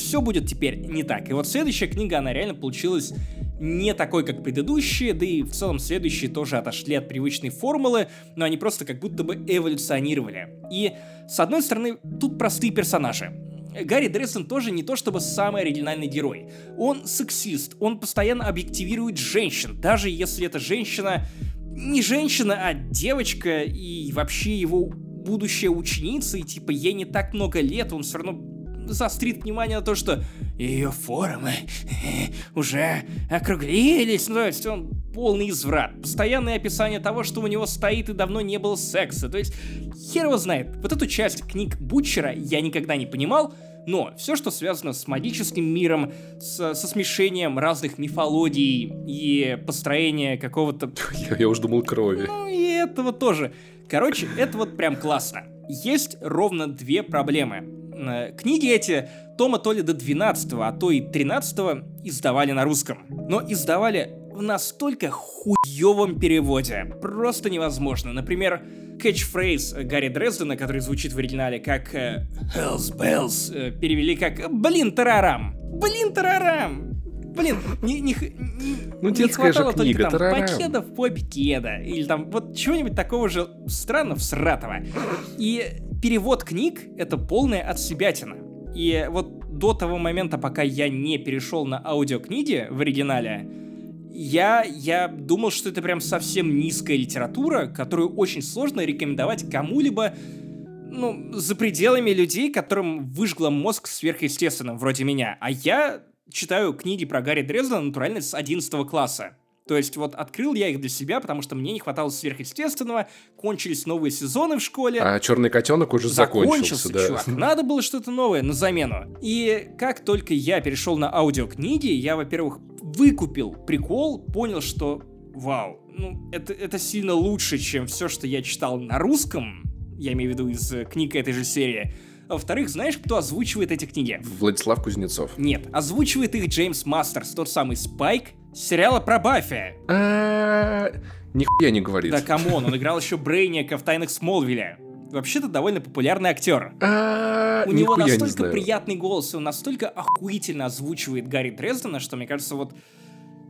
Все будет теперь не так. И вот следующая книга, она реально получилась не такой, как предыдущие, да и в целом следующие тоже отошли от привычной формулы, но они просто как будто бы эволюционировали. И, с одной стороны, тут простые персонажи. Гарри Дрессен тоже не то чтобы самый оригинальный герой. Он сексист, он постоянно объективирует женщин, даже если эта женщина не женщина, а девочка, и вообще его будущая ученица, и типа ей не так много лет, он все равно заострит внимание на то, что ее формы уже округлились. Ну, то есть он полный изврат. Постоянное описание того, что у него стоит и давно не было секса. То есть хер его знает. Вот эту часть книг Бутчера я никогда не понимал, но все, что связано с магическим миром, с, со смешением разных мифологий и построение какого-то... <laughs> Я, я уже думал крови. Ну и этого тоже. Короче, это вот прям классно. Есть ровно две проблемы. Э, книги эти тома то ли до 12, а то и 13 издавали на русском. Но издавали в настолько хуевом переводе. Просто невозможно. Например, кэтчфрейз Гарри Дрездена, который звучит в оригинале как э, «Hells Bells», э, перевели как «Блин, тарарам!» «Блин, тарарам!» Блин, не, не, не, ну, не хватало же книга, только там пакета в попе кеда, или там вот чего-нибудь такого же странно всратого. И перевод книг — это полная отсебятина. И вот до того момента, пока я не перешел на аудиокниги в оригинале, я, я думал, что это прям совсем низкая литература, которую очень сложно рекомендовать кому-либо, ну, за пределами людей, которым выжгло мозг сверхъестественным, вроде меня. А я читаю книги про Гарри Дрездена натурально с 11 класса. То есть вот открыл я их для себя, потому что мне не хватало сверхъестественного, кончились новые сезоны в школе. А черный котенок уже закончился, закончился да. чувак. Надо было что-то новое на замену. И как только я перешел на аудиокниги, я, во-первых, выкупил прикол, понял, что вау, ну это, это сильно лучше, чем все, что я читал на русском, я имею в виду из книг этой же серии. А во-вторых, знаешь, кто озвучивает эти книги? Владислав Кузнецов. Нет, озвучивает их Джеймс Мастерс, тот самый Спайк, сериала про Баффи. А, нихуя не говорит. Да come on, он играл еще Брейниака в «Тайнах Смолвиля». Вообще-то довольно популярный актер. А, У него настолько приятный голос, и он настолько охуительно озвучивает Гарри Дрездена, что, мне кажется, вот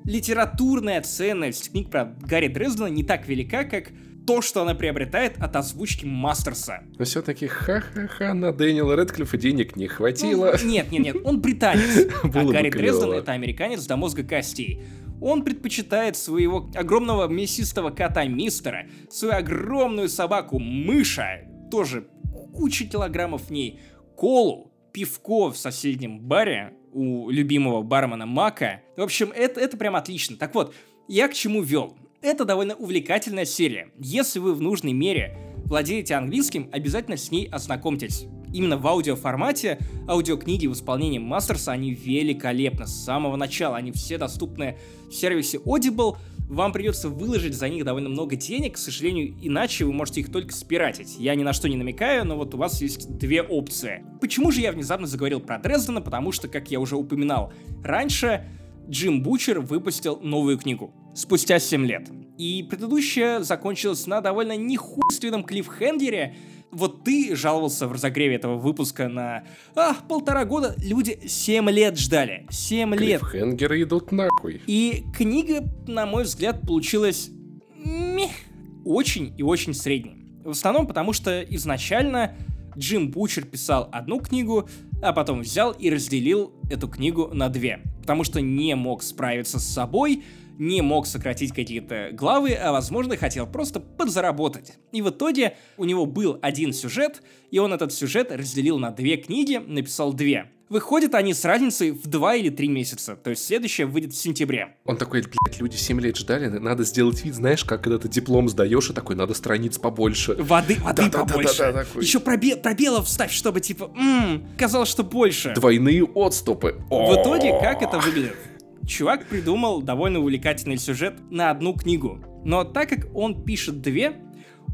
литературная ценность книг про Гарри Дрездена не так велика, как то, что она приобретает от озвучки Мастерса. Но все-таки ха-ха-ха, на Дэниела Редклиффа денег не хватило. Ну, нет, нет, нет, он британец. <laughs> а Гарри Дрезден — это американец до мозга костей. Он предпочитает своего огромного мясистого кота Мистера, свою огромную собаку Мыша, тоже куча килограммов в ней, колу, пивко в соседнем баре у любимого бармена Мака. В общем, это, это прям отлично. Так вот, я к чему вел? Это довольно увлекательная серия. Если вы в нужной мере владеете английским, обязательно с ней ознакомьтесь. Именно в аудиоформате аудиокниги в исполнении Мастерса, они великолепны с самого начала. Они все доступны в сервисе Audible. Вам придется выложить за них довольно много денег, к сожалению, иначе вы можете их только спиратить. Я ни на что не намекаю, но вот у вас есть две опции. Почему же я внезапно заговорил про Дрездена? Потому что, как я уже упоминал раньше, Джим Бучер выпустил новую книгу спустя 7 лет. И предыдущая закончилась на довольно нехуйственном клиффхенгере. Вот ты жаловался в разогреве этого выпуска на... А, полтора года. Люди 7 лет ждали. 7 лет. Клиффхенгеры идут нахуй. И книга, на мой взгляд, получилась... Мех, очень и очень средней. В основном потому, что изначально Джим Бучер писал одну книгу, а потом взял и разделил эту книгу на две. Потому что не мог справиться с собой, не мог сократить какие-то главы, а возможно хотел просто подзаработать. И в итоге у него был один сюжет, и он этот сюжет разделил на две книги, написал две. Выходят они с разницей в два или три месяца, то есть следующее выйдет в сентябре. Он такой, блядь, люди 7 лет ждали, надо сделать вид, знаешь, как когда ты диплом сдаешь, и такой, надо страниц побольше. Воды, воды да, побольше. Да, да, да, да, Еще пробел, пробелов вставь, чтобы, типа, м-м, казалось, что больше. Двойные отступы. В итоге, как это выглядит? Чувак придумал довольно увлекательный сюжет на одну книгу. Но так как он пишет две,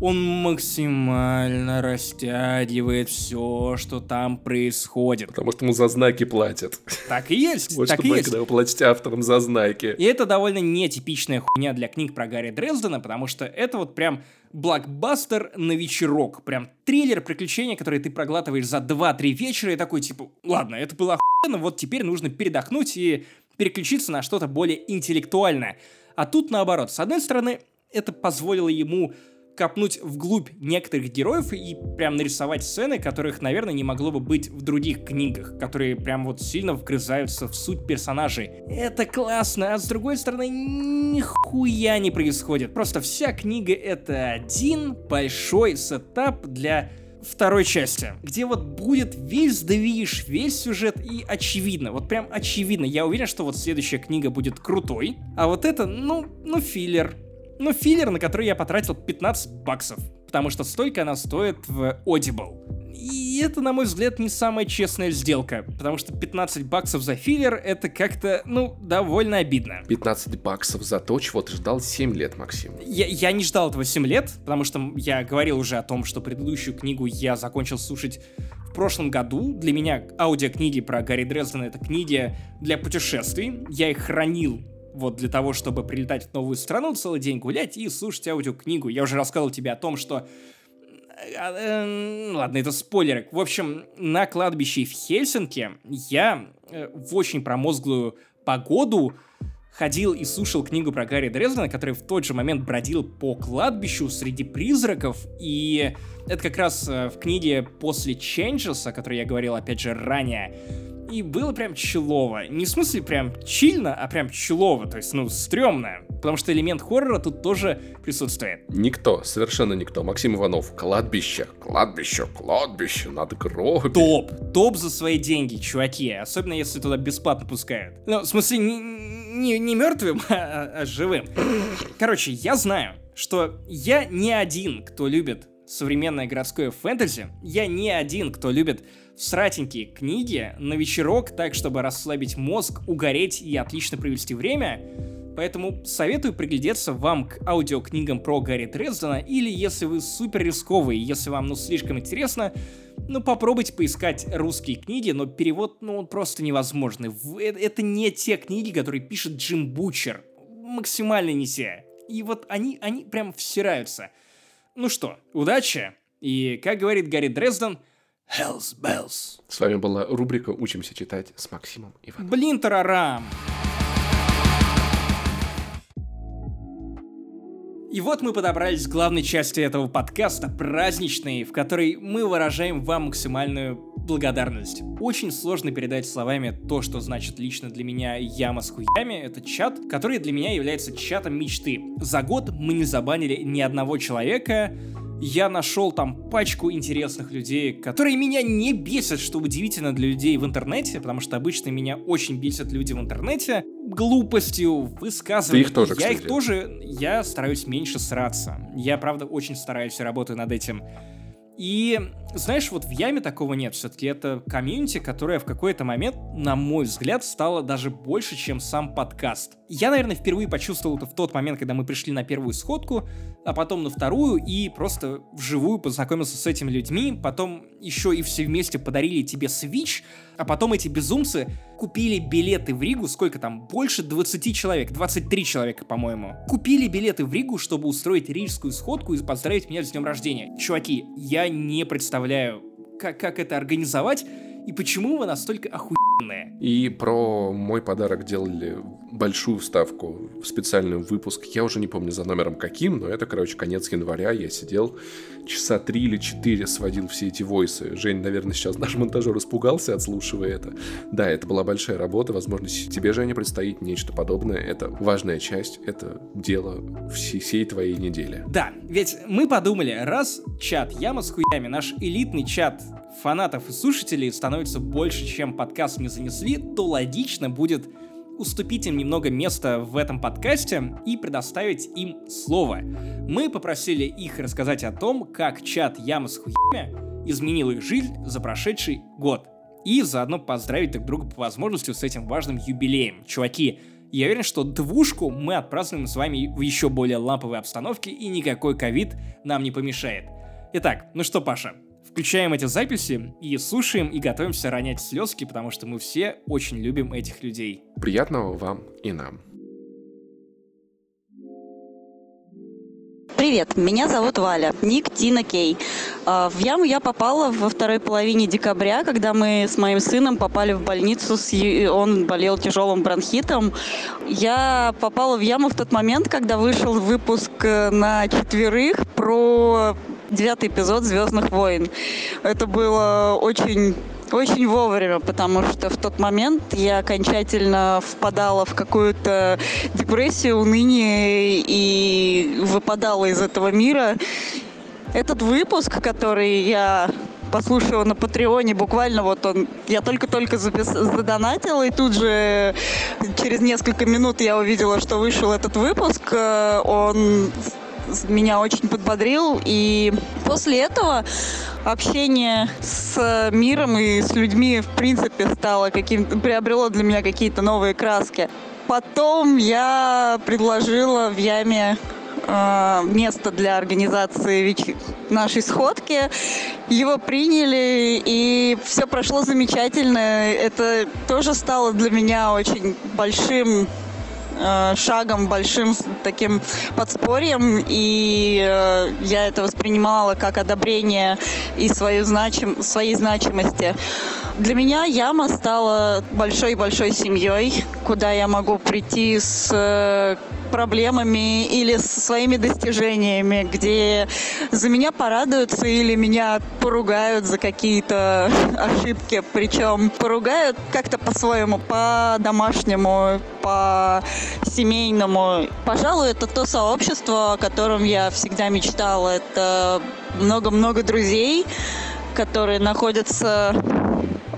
он максимально растягивает все, что там происходит. Потому что ему за знаки платят. Так и есть, вот так и есть. когда вы платите авторам за знаки. И это довольно нетипичная хуйня для книг про Гарри Дрездена, потому что это вот прям блокбастер на вечерок. Прям триллер приключения, который ты проглатываешь за 2-3 вечера и такой типа, ладно, это было охуенно, вот теперь нужно передохнуть и переключиться на что-то более интеллектуальное. А тут наоборот. С одной стороны, это позволило ему копнуть вглубь некоторых героев и прям нарисовать сцены, которых, наверное, не могло бы быть в других книгах, которые прям вот сильно вгрызаются в суть персонажей. Это классно, а с другой стороны, нихуя не происходит. Просто вся книга это один большой сетап для второй части, где вот будет весь движ, весь сюжет и очевидно, вот прям очевидно, я уверен, что вот следующая книга будет крутой, а вот это, ну, ну филлер, ну, филлер, на который я потратил 15 баксов, потому что столько она стоит в Audible. И это, на мой взгляд, не самая честная сделка, потому что 15 баксов за филлер — это как-то, ну, довольно обидно. 15 баксов за то, чего ты ждал 7 лет, Максим. Я, я не ждал этого 7 лет, потому что я говорил уже о том, что предыдущую книгу я закончил слушать в прошлом году. Для меня аудиокниги про Гарри Дрездена — это книги для путешествий. Я их хранил вот для того, чтобы прилетать в новую страну, целый день гулять и слушать аудиокнигу. Я уже рассказывал тебе о том, что... А, э, ладно, это спойлеры. В общем, на кладбище в Хельсинки я э, в очень промозглую погоду ходил и слушал книгу про Гарри Дрездена, который в тот же момент бродил по кладбищу среди призраков, и это как раз э, в книге «После Changes», о которой я говорил, опять же, ранее, и было прям челово. Не в смысле прям чильно, а прям челово, то есть, ну, стрёмно. Потому что элемент хоррора тут тоже присутствует. Никто, совершенно никто. Максим Иванов, кладбище, кладбище, кладбище, надо гроби. Топ, топ за свои деньги, чуваки. Особенно если туда бесплатно пускают. Ну, в смысле, не, не, не мертвым, <laughs> а, а живым. Короче, я знаю, что я не один, кто любит современное городское фэнтези. Я не один, кто любит сратенькие книги на вечерок, так, чтобы расслабить мозг, угореть и отлично провести время. Поэтому советую приглядеться вам к аудиокнигам про Гарри Дрездена, или если вы супер рисковые, если вам ну слишком интересно, ну попробуйте поискать русские книги, но перевод, ну он просто невозможный. Э, это не те книги, которые пишет Джим Бучер. Максимально не те. И вот они, они прям всираются. Ну что, удачи! И, как говорит Гарри Дрезден, Hells Bells. С вами была рубрика «Учимся читать» с Максимом Ивановым. Блин, тарарам! И вот мы подобрались к главной части этого подкаста, праздничной, в которой мы выражаем вам максимальную благодарность. Очень сложно передать словами то, что значит лично для меня яма с хуями. Это чат, который для меня является чатом мечты. За год мы не забанили ни одного человека, я нашел там пачку интересных людей, которые меня не бесят, что удивительно для людей в интернете, потому что обычно меня очень бесят люди в интернете глупостью, высказыванием. Ты их тоже, Я кстати. их тоже, я стараюсь меньше сраться. Я, правда, очень стараюсь и работаю над этим. И, знаешь, вот в Яме такого нет. Все-таки это комьюнити, которое в какой-то момент, на мой взгляд, стало даже больше, чем сам подкаст. Я, наверное, впервые почувствовал это в тот момент, когда мы пришли на первую сходку, а потом на вторую, и просто вживую познакомился с этими людьми. Потом еще и все вместе подарили тебе Switch, а потом эти безумцы купили билеты в Ригу, сколько там, больше 20 человек, 23 человека, по-моему. Купили билеты в Ригу, чтобы устроить рижскую сходку и поздравить меня с днем рождения. Чуваки, я не представляю, как, как это организовать, и почему вы настолько охуенные. И про мой подарок делали большую вставку в специальный выпуск. Я уже не помню за номером каким, но это, короче, конец января. Я сидел часа три или четыре, сводил все эти войсы. Жень, наверное, сейчас наш монтажер испугался, отслушивая это. Да, это была большая работа. Возможно, тебе, Женя, предстоит нечто подобное. Это важная часть, это дело всей, всей твоей недели. Да, ведь мы подумали, раз чат Яма с хуями, наш элитный чат фанатов и слушателей становится больше, чем подкаст мне занесли, то логично будет уступить им немного места в этом подкасте и предоставить им слово. Мы попросили их рассказать о том, как чат Яма с хуями изменил их жизнь за прошедший год. И заодно поздравить друг друга по возможности с этим важным юбилеем. Чуваки, я уверен, что двушку мы отпразднуем с вами в еще более ламповой обстановке, и никакой ковид нам не помешает. Итак, ну что, Паша, включаем эти записи и слушаем и готовимся ронять слезки, потому что мы все очень любим этих людей. Приятного вам и нам. Привет, меня зовут Валя, ник Тина Кей. А, в яму я попала во второй половине декабря, когда мы с моим сыном попали в больницу, он болел тяжелым бронхитом. Я попала в яму в тот момент, когда вышел выпуск э, на четверых про девятый эпизод «Звездных войн». Это было очень очень вовремя, потому что в тот момент я окончательно впадала в какую-то депрессию, уныние и выпадала из этого мира. Этот выпуск, который я послушала на Патреоне, буквально вот он, я только-только запис, задонатила, и тут же через несколько минут я увидела, что вышел этот выпуск. Э, он меня очень подбодрил. И после этого общение с миром и с людьми, в принципе, стало каким приобрело для меня какие-то новые краски. Потом я предложила в Яме э, место для организации нашей сходки. Его приняли, и все прошло замечательно. Это тоже стало для меня очень большим шагом, большим таким подспорьем, и э, я это воспринимала как одобрение и свою значим, своей значимости. Для меня яма стала большой-большой семьей, куда я могу прийти с э, проблемами или со своими достижениями, где за меня порадуются или меня поругают за какие-то ошибки. Причем поругают как-то по-своему, по-домашнему, по-семейному. Пожалуй, это то сообщество, о котором я всегда мечтала. Это много-много друзей, которые находятся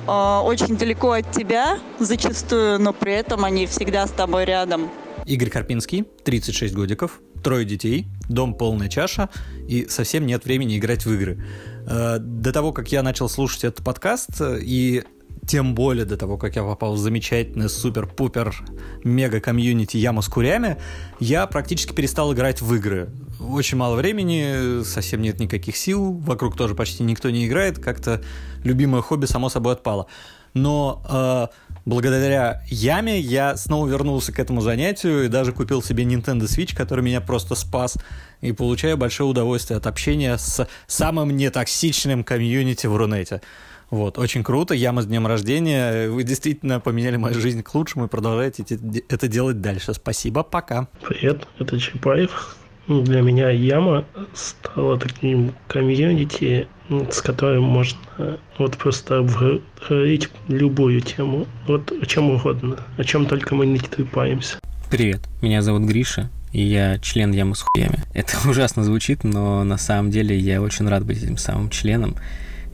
э, очень далеко от тебя зачастую, но при этом они всегда с тобой рядом. Игорь Карпинский, 36 годиков, трое детей, дом полная чаша и совсем нет времени играть в игры. Э, до того, как я начал слушать этот подкаст и тем более до того, как я попал в замечательный супер-пупер мега-комьюнити Яма с курями, я практически перестал играть в игры. Очень мало времени, совсем нет никаких сил, вокруг тоже почти никто не играет, как-то любимое хобби само собой отпало. Но э, благодаря Яме я снова вернулся к этому занятию и даже купил себе Nintendo Switch, который меня просто спас. И получаю большое удовольствие от общения с самым нетоксичным комьюнити в Рунете. Вот, очень круто. Яма с днем рождения. Вы действительно поменяли мою жизнь к лучшему и продолжаете это делать дальше. Спасибо, пока. Привет, это Чапаев. Для меня Яма стала таким комьюнити, с которым можно вот просто говорить любую тему, вот о чем угодно, о чем только мы не трепаемся. Привет, меня зовут Гриша, и я член Ямы с хуями. Это <laughs> ужасно звучит, но на самом деле я очень рад быть этим самым членом.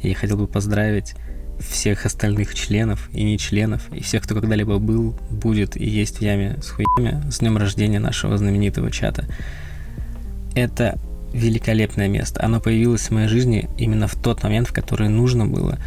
Я хотел бы поздравить всех остальных членов и не членов, и всех, кто когда-либо был, будет и есть в яме с хуями, с днем рождения нашего знаменитого чата. Это великолепное место. Оно появилось в моей жизни именно в тот момент, в который нужно было.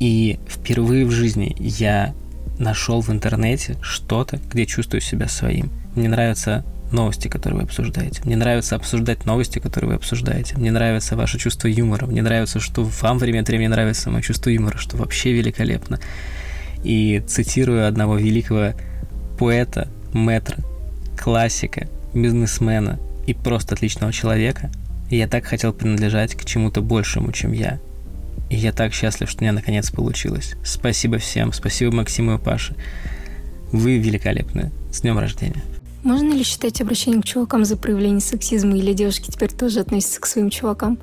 И впервые в жизни я нашел в интернете что-то, где чувствую себя своим. Мне нравятся новости, которые вы обсуждаете. Мне нравится обсуждать новости, которые вы обсуждаете. Мне нравится ваше чувство юмора. Мне нравится, что вам время от времени нравится мое чувство юмора, что вообще великолепно. И цитирую одного великого поэта, мэтра, классика, бизнесмена, и просто отличного человека, я так хотел принадлежать к чему-то большему, чем я. И я так счастлив, что у меня наконец получилось. Спасибо всем, спасибо Максиму и Паше. Вы великолепны. С днем рождения. Можно ли считать обращение к чувакам за проявление сексизма, или девушки теперь тоже относятся к своим чувакам?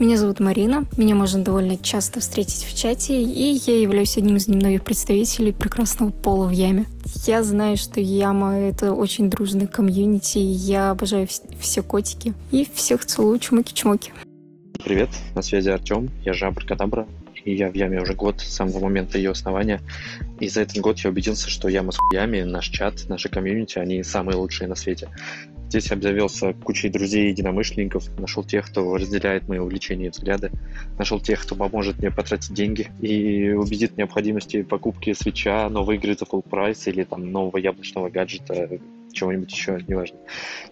Меня зовут Марина, меня можно довольно часто встретить в чате, и я являюсь одним из немногих представителей прекрасного пола в Яме. Я знаю, что Яма — это очень дружный комьюнити, я обожаю все котики, и всех целую, чмоки-чмоки. Привет, на связи Артем, я же Абракадабра, и я в Яме уже год с самого момента ее основания. И за этот год я убедился, что Яма с хуями, наш чат, наши комьюнити, они самые лучшие на свете. Здесь обзавелся кучей друзей и единомышленников, нашел тех, кто разделяет мои увлечения и взгляды, нашел тех, кто поможет мне потратить деньги и убедит в необходимости покупки Switch а, новой игры за full price или там нового яблочного гаджета чего-нибудь еще, неважно.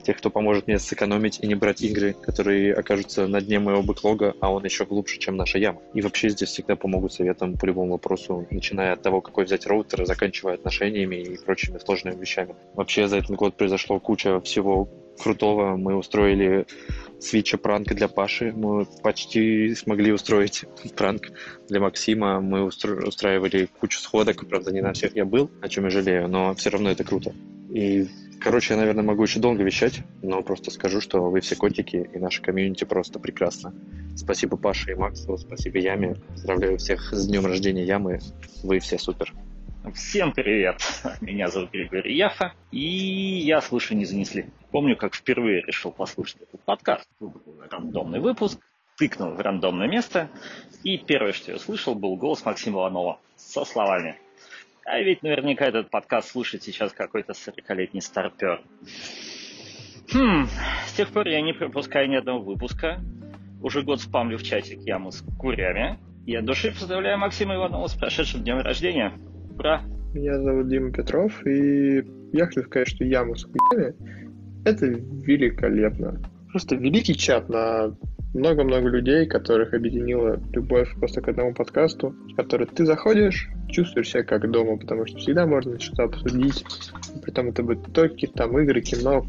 Тех, кто поможет мне сэкономить и не брать игры, которые окажутся на дне моего бэклога, а он еще глубже, чем наша яма. И вообще здесь всегда помогут советом по любому вопросу, начиная от того, какой взять роутер, заканчивая отношениями и прочими сложными вещами. Вообще за этот год произошло куча всего крутого. Мы устроили свитча пранк для Паши. Мы почти смогли устроить <laughs> пранк для Максима. Мы устраивали кучу сходок. Правда, не на всех я был, о чем я жалею, но все равно это круто. И, короче, я, наверное, могу еще долго вещать, но просто скажу, что вы все котики, и наша комьюнити просто прекрасно. Спасибо Паше и Максу, спасибо Яме. Поздравляю всех с днем рождения Ямы. Вы все супер. Всем привет! <laughs> Меня зовут Григорий Яфа, и я слушаю «Не занесли». Помню, как впервые решил послушать этот подкаст. Выбрал рандомный выпуск, тыкнул в рандомное место, и первое, что я услышал, был голос Максима Иванова со словами «А ведь наверняка этот подкаст слушает сейчас какой-то 40-летний старпер». Хм, с тех пор я не пропускаю ни одного выпуска. Уже год спамлю в чатик яму с курями. И от души поздравляю Максима Иванова с прошедшим днем рождения. Ура! Меня зовут Дима Петров, и я хочу сказать, что яму с хуями — это великолепно. Просто великий чат на много-много людей, которых объединила любовь просто к одному подкасту, в который ты заходишь, чувствуешь себя как дома, потому что всегда можно что-то обсудить, при этом это будут только там игры, кино,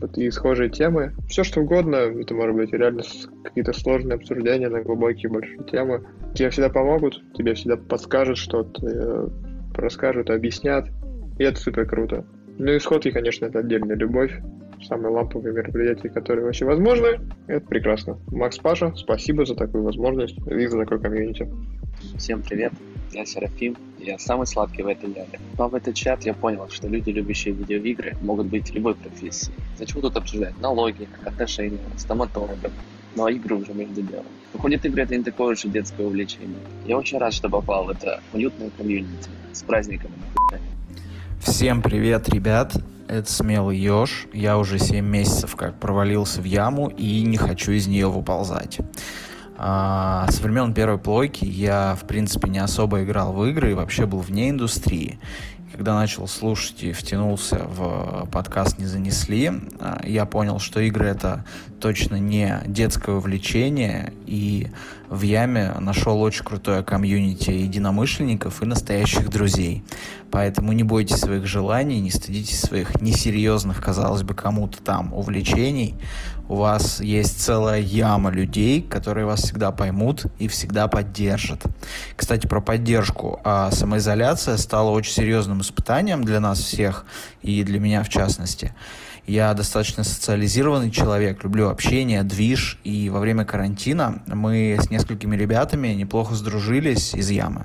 вот и схожие темы. Все что угодно, это может быть реально какие-то сложные обсуждения на глубокие большие темы. Тебе всегда помогут, тебе всегда подскажут что-то, расскажут, объяснят. И это супер круто. Ну и сходки, конечно, это отдельная любовь. Самые ламповые мероприятия, которые вообще возможны. Это прекрасно. Макс Паша, спасибо за такую возможность и за такой комьюнити. Всем привет, я Серафим, я самый сладкий в этой ляре. Но в этот чат я понял, что люди, любящие видеоигры, могут быть любой профессии. Зачем тут обсуждать налоги, отношения, стоматологов, но игры уже между делом. Выходит, игры это не такое уж и детское увлечение. Я очень рад, что попал в это уютное комьюнити. С праздником! Всем привет, ребят! Это Смелый Ёж. Я уже 7 месяцев как провалился в яму и не хочу из нее выползать. А, со времен первой плойки я, в принципе, не особо играл в игры и вообще был вне индустрии. Когда начал слушать и втянулся в подкаст «Не занесли», а, я понял, что игры — это точно не детское увлечение, и в Яме нашел очень крутое комьюнити единомышленников и настоящих друзей. Поэтому не бойтесь своих желаний, не стыдитесь своих несерьезных, казалось бы, кому-то там увлечений. У вас есть целая яма людей, которые вас всегда поймут и всегда поддержат. Кстати, про поддержку. А самоизоляция стала очень серьезным испытанием для нас всех и для меня в частности. Я достаточно социализированный человек, люблю общение, движ, и во время карантина мы с несколькими ребятами неплохо сдружились из Ямы.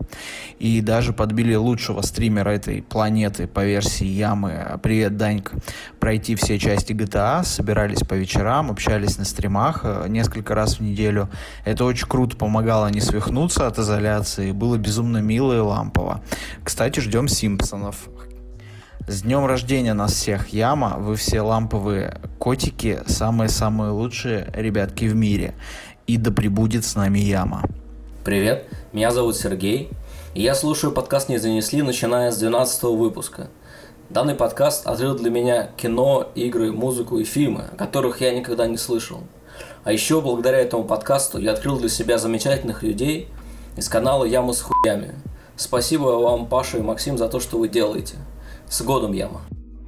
И даже подбили лучшего стримера этой планеты по версии Ямы, привет, Данька, пройти все части GTA, собирались по вечерам, общались на стримах э, несколько раз в неделю. Это очень круто помогало не свихнуться от изоляции, было безумно мило и лампово. Кстати, ждем Симпсонов. С днем рождения нас всех, Яма. Вы все ламповые котики, самые-самые лучшие ребятки в мире. И да пребудет с нами Яма. Привет, меня зовут Сергей. И я слушаю подкаст «Не занесли», начиная с 12 выпуска. Данный подкаст открыл для меня кино, игры, музыку и фильмы, о которых я никогда не слышал. А еще благодаря этому подкасту я открыл для себя замечательных людей из канала «Яма с хуями». Спасибо вам, Паша и Максим, за то, что вы делаете – с годом, Яма!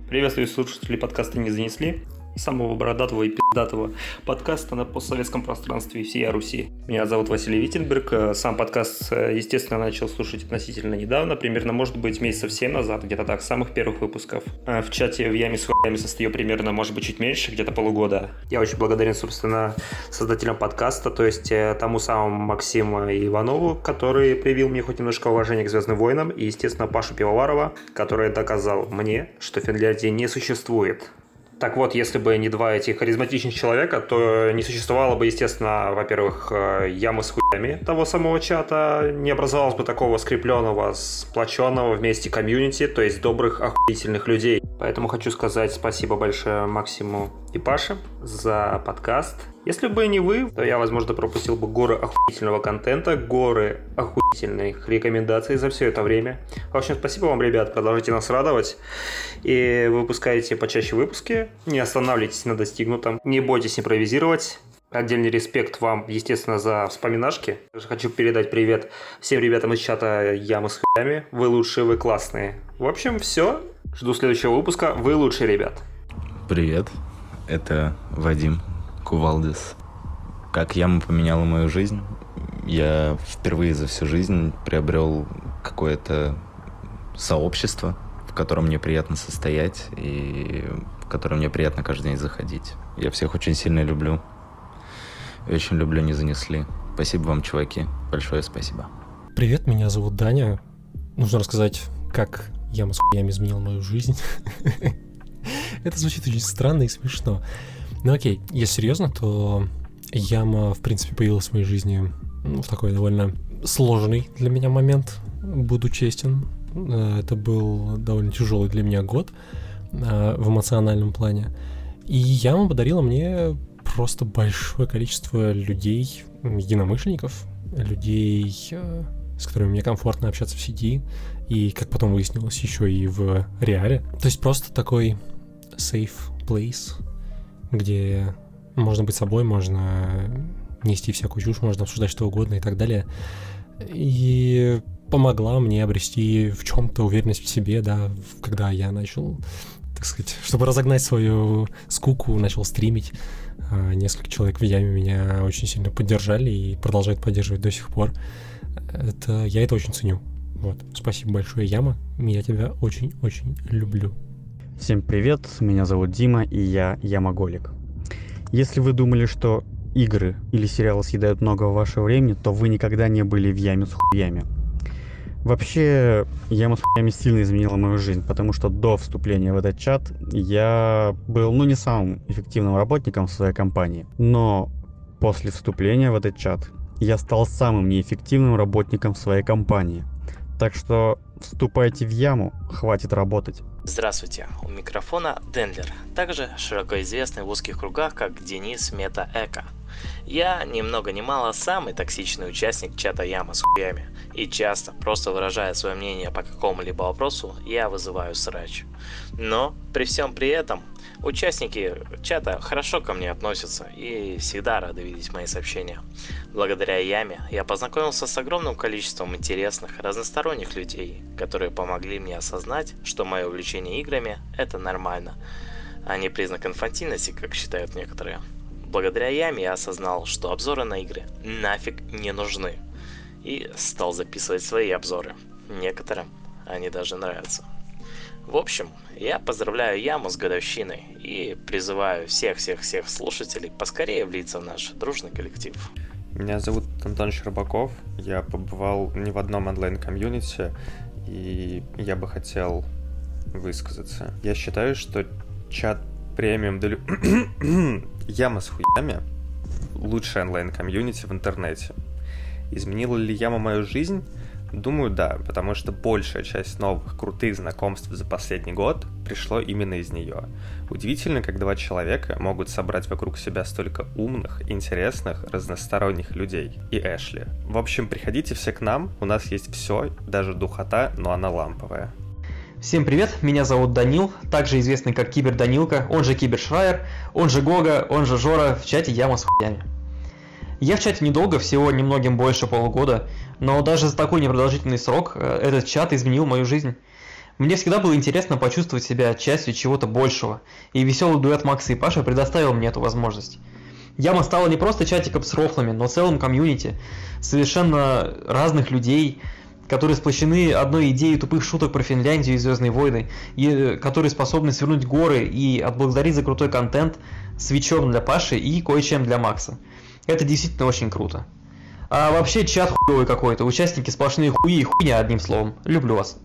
Приветствую слушателей подкаста «Не занесли» самого бородатого и пиздатого подкаста на постсоветском пространстве всей Руси. Меня зовут Василий Виттенберг. Сам подкаст, естественно, начал слушать относительно недавно, примерно, может быть, месяцев 7 назад, где-то так, самых первых выпусков. В чате в Яме с хуями состою примерно, может быть, чуть меньше, где-то полугода. Я очень благодарен, собственно, создателям подкаста, то есть э, тому самому Максиму Иванову, который привил мне хоть немножко уважения к Звездным войнам, и, естественно, Пашу Пивоварова, который доказал мне, что Финляндии не существует. Так вот, если бы не два этих харизматичных человека, то не существовало бы, естественно, во-первых, э, ямы с хуями того самого чата, не образовалось бы такого скрепленного, сплоченного вместе комьюнити, то есть добрых, охуительных людей. Поэтому хочу сказать спасибо большое Максиму и Паше за подкаст. Если бы не вы, то я, возможно, пропустил бы горы охуительного контента, горы охуительных рекомендаций за все это время. В общем, спасибо вам, ребят, продолжайте нас радовать. И выпускайте почаще выпуски, не останавливайтесь на достигнутом, не бойтесь импровизировать. Отдельный респект вам, естественно, за вспоминашки. Хочу передать привет всем ребятам из чата Ямы с хуями. Вы лучшие, вы классные. В общем, все. Жду следующего выпуска. Вы лучшие ребят. Привет. это Вадим Кувалдис. Как яма поменяла мою жизнь, я впервые за всю жизнь приобрел какое-то сообщество, в котором мне приятно состоять и в которое мне приятно каждый день заходить. Я всех очень сильно люблю. И очень люблю «Не занесли». Спасибо вам, чуваки. Большое спасибо. Привет, меня зовут Даня. Нужно рассказать, как яма с хуями изменил мою жизнь. <laughs> Это звучит очень странно и смешно. Ну окей, если серьезно, то яма, в принципе, появилась в моей жизни ну, в такой довольно сложный для меня момент, буду честен. Э, это был довольно тяжелый для меня год э, в эмоциональном плане. И яма подарила мне просто большое количество людей, единомышленников, людей, э, с которыми мне комфортно общаться в сети, и, как потом выяснилось, еще и в реале. То есть просто такой safe place, где можно быть собой, можно нести всякую чушь, можно обсуждать что угодно и так далее. И помогла мне обрести в чем-то уверенность в себе, да, когда я начал, так сказать, чтобы разогнать свою скуку, начал стримить. А, несколько человек в яме меня очень сильно поддержали и продолжают поддерживать до сих пор. Это, я это очень ценю. Вот. Спасибо большое, Яма. Я тебя очень-очень люблю. Всем привет, меня зовут Дима, и я Ямоголик. Если вы думали, что игры или сериалы съедают много вашего времени, то вы никогда не были в яме с хуями. Вообще, яма с хуями сильно изменила мою жизнь, потому что до вступления в этот чат я был, ну, не самым эффективным работником в своей компании. Но после вступления в этот чат я стал самым неэффективным работником в своей компании. Так что вступайте в яму, хватит работать. Здравствуйте, у микрофона Дендлер, также широко известный в узких кругах как Денис Мета Эко. Я, ни много ни мало, самый токсичный участник чата Яма с хуями. И часто, просто выражая свое мнение по какому-либо вопросу, я вызываю срач. Но, при всем при этом, участники чата хорошо ко мне относятся и всегда рады видеть мои сообщения. Благодаря Яме я познакомился с огромным количеством интересных, разносторонних людей, которые помогли мне осознать, что мое увлечение играми – это нормально, а не признак инфантильности, как считают некоторые. Благодаря Яме я осознал, что обзоры на игры нафиг не нужны. И стал записывать свои обзоры. Некоторым они даже нравятся. В общем, я поздравляю Яму с годовщиной и призываю всех-всех-всех слушателей поскорее влиться в наш дружный коллектив. Меня зовут Антон Щербаков, я побывал не в одном онлайн-комьюнити, и я бы хотел высказаться. Я считаю, что чат премиум для... <coughs> Яма с хуями лучшая онлайн-комьюнити в интернете. Изменила ли Яма мою жизнь? Думаю, да, потому что большая часть новых крутых знакомств за последний год пришло именно из нее. Удивительно, как два человека могут собрать вокруг себя столько умных, интересных, разносторонних людей. И Эшли. В общем, приходите все к нам, у нас есть все, даже духота, но она ламповая. Всем привет, меня зовут Данил, также известный как Кибер Данилка, он же Кибер Шрайер, он же Гога, он же Жора, в чате Яма с хуями. Я в чате недолго, всего немногим больше полугода, но даже за такой непродолжительный срок э, этот чат изменил мою жизнь. Мне всегда было интересно почувствовать себя частью чего-то большего, и веселый дуэт Макса и Паша предоставил мне эту возможность. Яма стала не просто чатиком с рофлами, но целым комьюнити, совершенно разных людей, которые сплощены одной идеей тупых шуток про Финляндию и Звездные войны, и э, которые способны свернуть горы и отблагодарить за крутой контент свечом для Паши и кое-чем для Макса. Это действительно очень круто. А вообще чат хуёвый какой-то, участники сплошные хуи и хуйня одним словом. Люблю вас.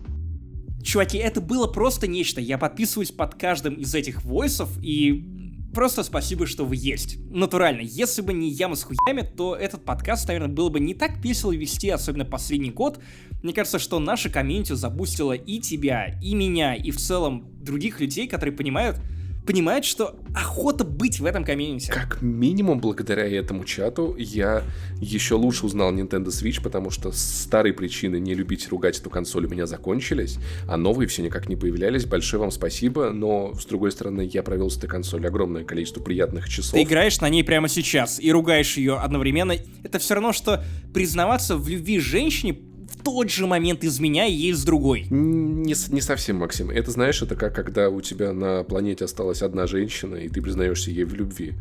Чуваки, это было просто нечто. Я подписываюсь под каждым из этих войсов и Просто спасибо, что вы есть. Натурально, если бы не яма с хуями, то этот подкаст, наверное, было бы не так весело вести, особенно последний год. Мне кажется, что наша комьюнити забустила и тебя, и меня, и в целом других людей, которые понимают, понимает, что охота быть в этом комьюнити. Как минимум, благодаря этому чату я еще лучше узнал Nintendo Switch, потому что старые причины не любить ругать эту консоль у меня закончились, а новые все никак не появлялись. Большое вам спасибо, но, с другой стороны, я провел с этой консолью огромное количество приятных часов. Ты играешь на ней прямо сейчас и ругаешь ее одновременно. Это все равно, что признаваться в любви женщине тот же момент из меня есть другой. Не, не совсем, Максим. Это, знаешь, это как когда у тебя на планете осталась одна женщина, и ты признаешься ей в любви.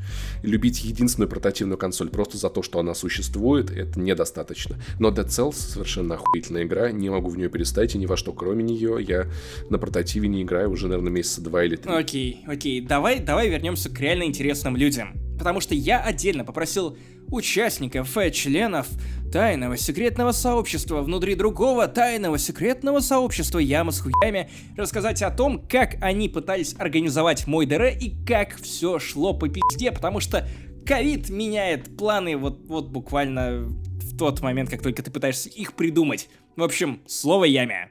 любить единственную портативную консоль просто за то, что она существует, это недостаточно. Но Dead Cells совершенно охуительная игра, не могу в нее перестать, и ни во что кроме нее я на портативе не играю уже, наверное, месяца два или три. Окей, окей, давай, давай вернемся к реально интересным людям. Потому что я отдельно попросил участников, э, членов тайного секретного сообщества внутри другого тайного секретного сообщества Яма с хуями рассказать о том, как они пытались организовать мой ДР и как все шло по пизде, потому что ковид меняет планы вот, вот буквально в тот момент, как только ты пытаешься их придумать. В общем, слово Яме.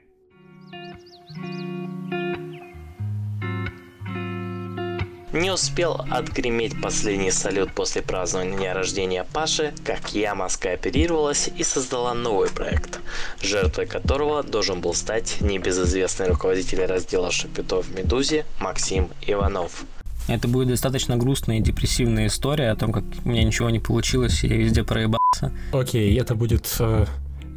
Не успел отгреметь последний салют после празднования дня рождения Паши, как Яма скооперировалась и создала новый проект, жертвой которого должен был стать небезызвестный руководитель раздела шапитов в «Медузе» Максим Иванов. Это будет достаточно грустная и депрессивная история о том, как у меня ничего не получилось, и я везде проебался. Окей, это будет э,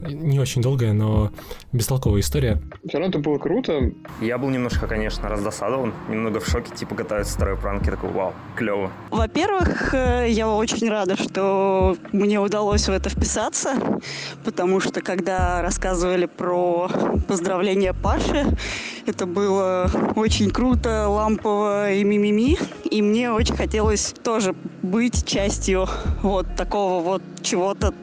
не очень долгая, но бестолковая история. Все равно это было круто. Я был немножко, конечно, раздосадован, немного в шоке, типа готовится второй пранк, я такой, вау, клево. Во-первых, <laughs> э, я очень рада, что мне удалось в это вписаться, потому что когда рассказывали про поздравления Паши, это было очень круто, лампово и мимими, и мне очень хотелось тоже быть частью вот такого вот чего-то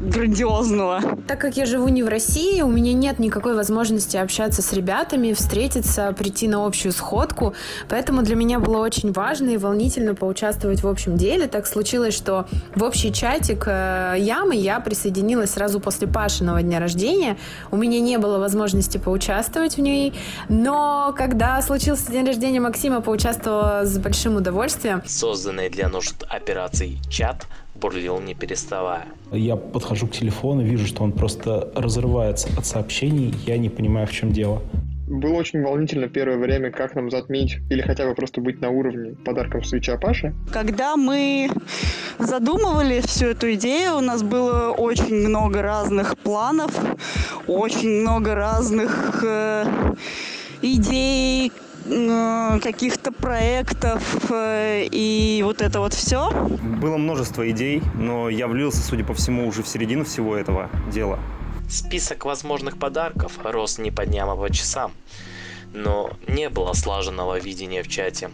грандиозного. Так как я живу не в России, у меня нет никакой возможности общаться с ребятами, встретиться, прийти на общую сходку, поэтому для меня было очень важно и волнительно поучаствовать в общем деле. Так случилось, что в общий чатик э, Ямы я присоединилась сразу после Пашиного дня рождения. У меня не было возможности поучаствовать в ней, но когда случился день рождения Максима, поучаствовала с большим удовольствием. Созданный для нужд операций чат бурлил не переставая. Я подхожу к телефону, вижу, что он просто разрывается от сообщений, я не понимаю, в чем дело. Было очень волнительно первое время, как нам затмить или хотя бы просто быть на уровне подарком свеча Паши. Когда мы задумывали всю эту идею, у нас было очень много разных планов, очень много разных э, идей, каких-то проектов э, и вот это вот все. Было множество идей, но я влился, судя по всему, уже в середину всего этого дела. Список возможных подарков рос не по дням, а по часам но не было слаженного видения в чате.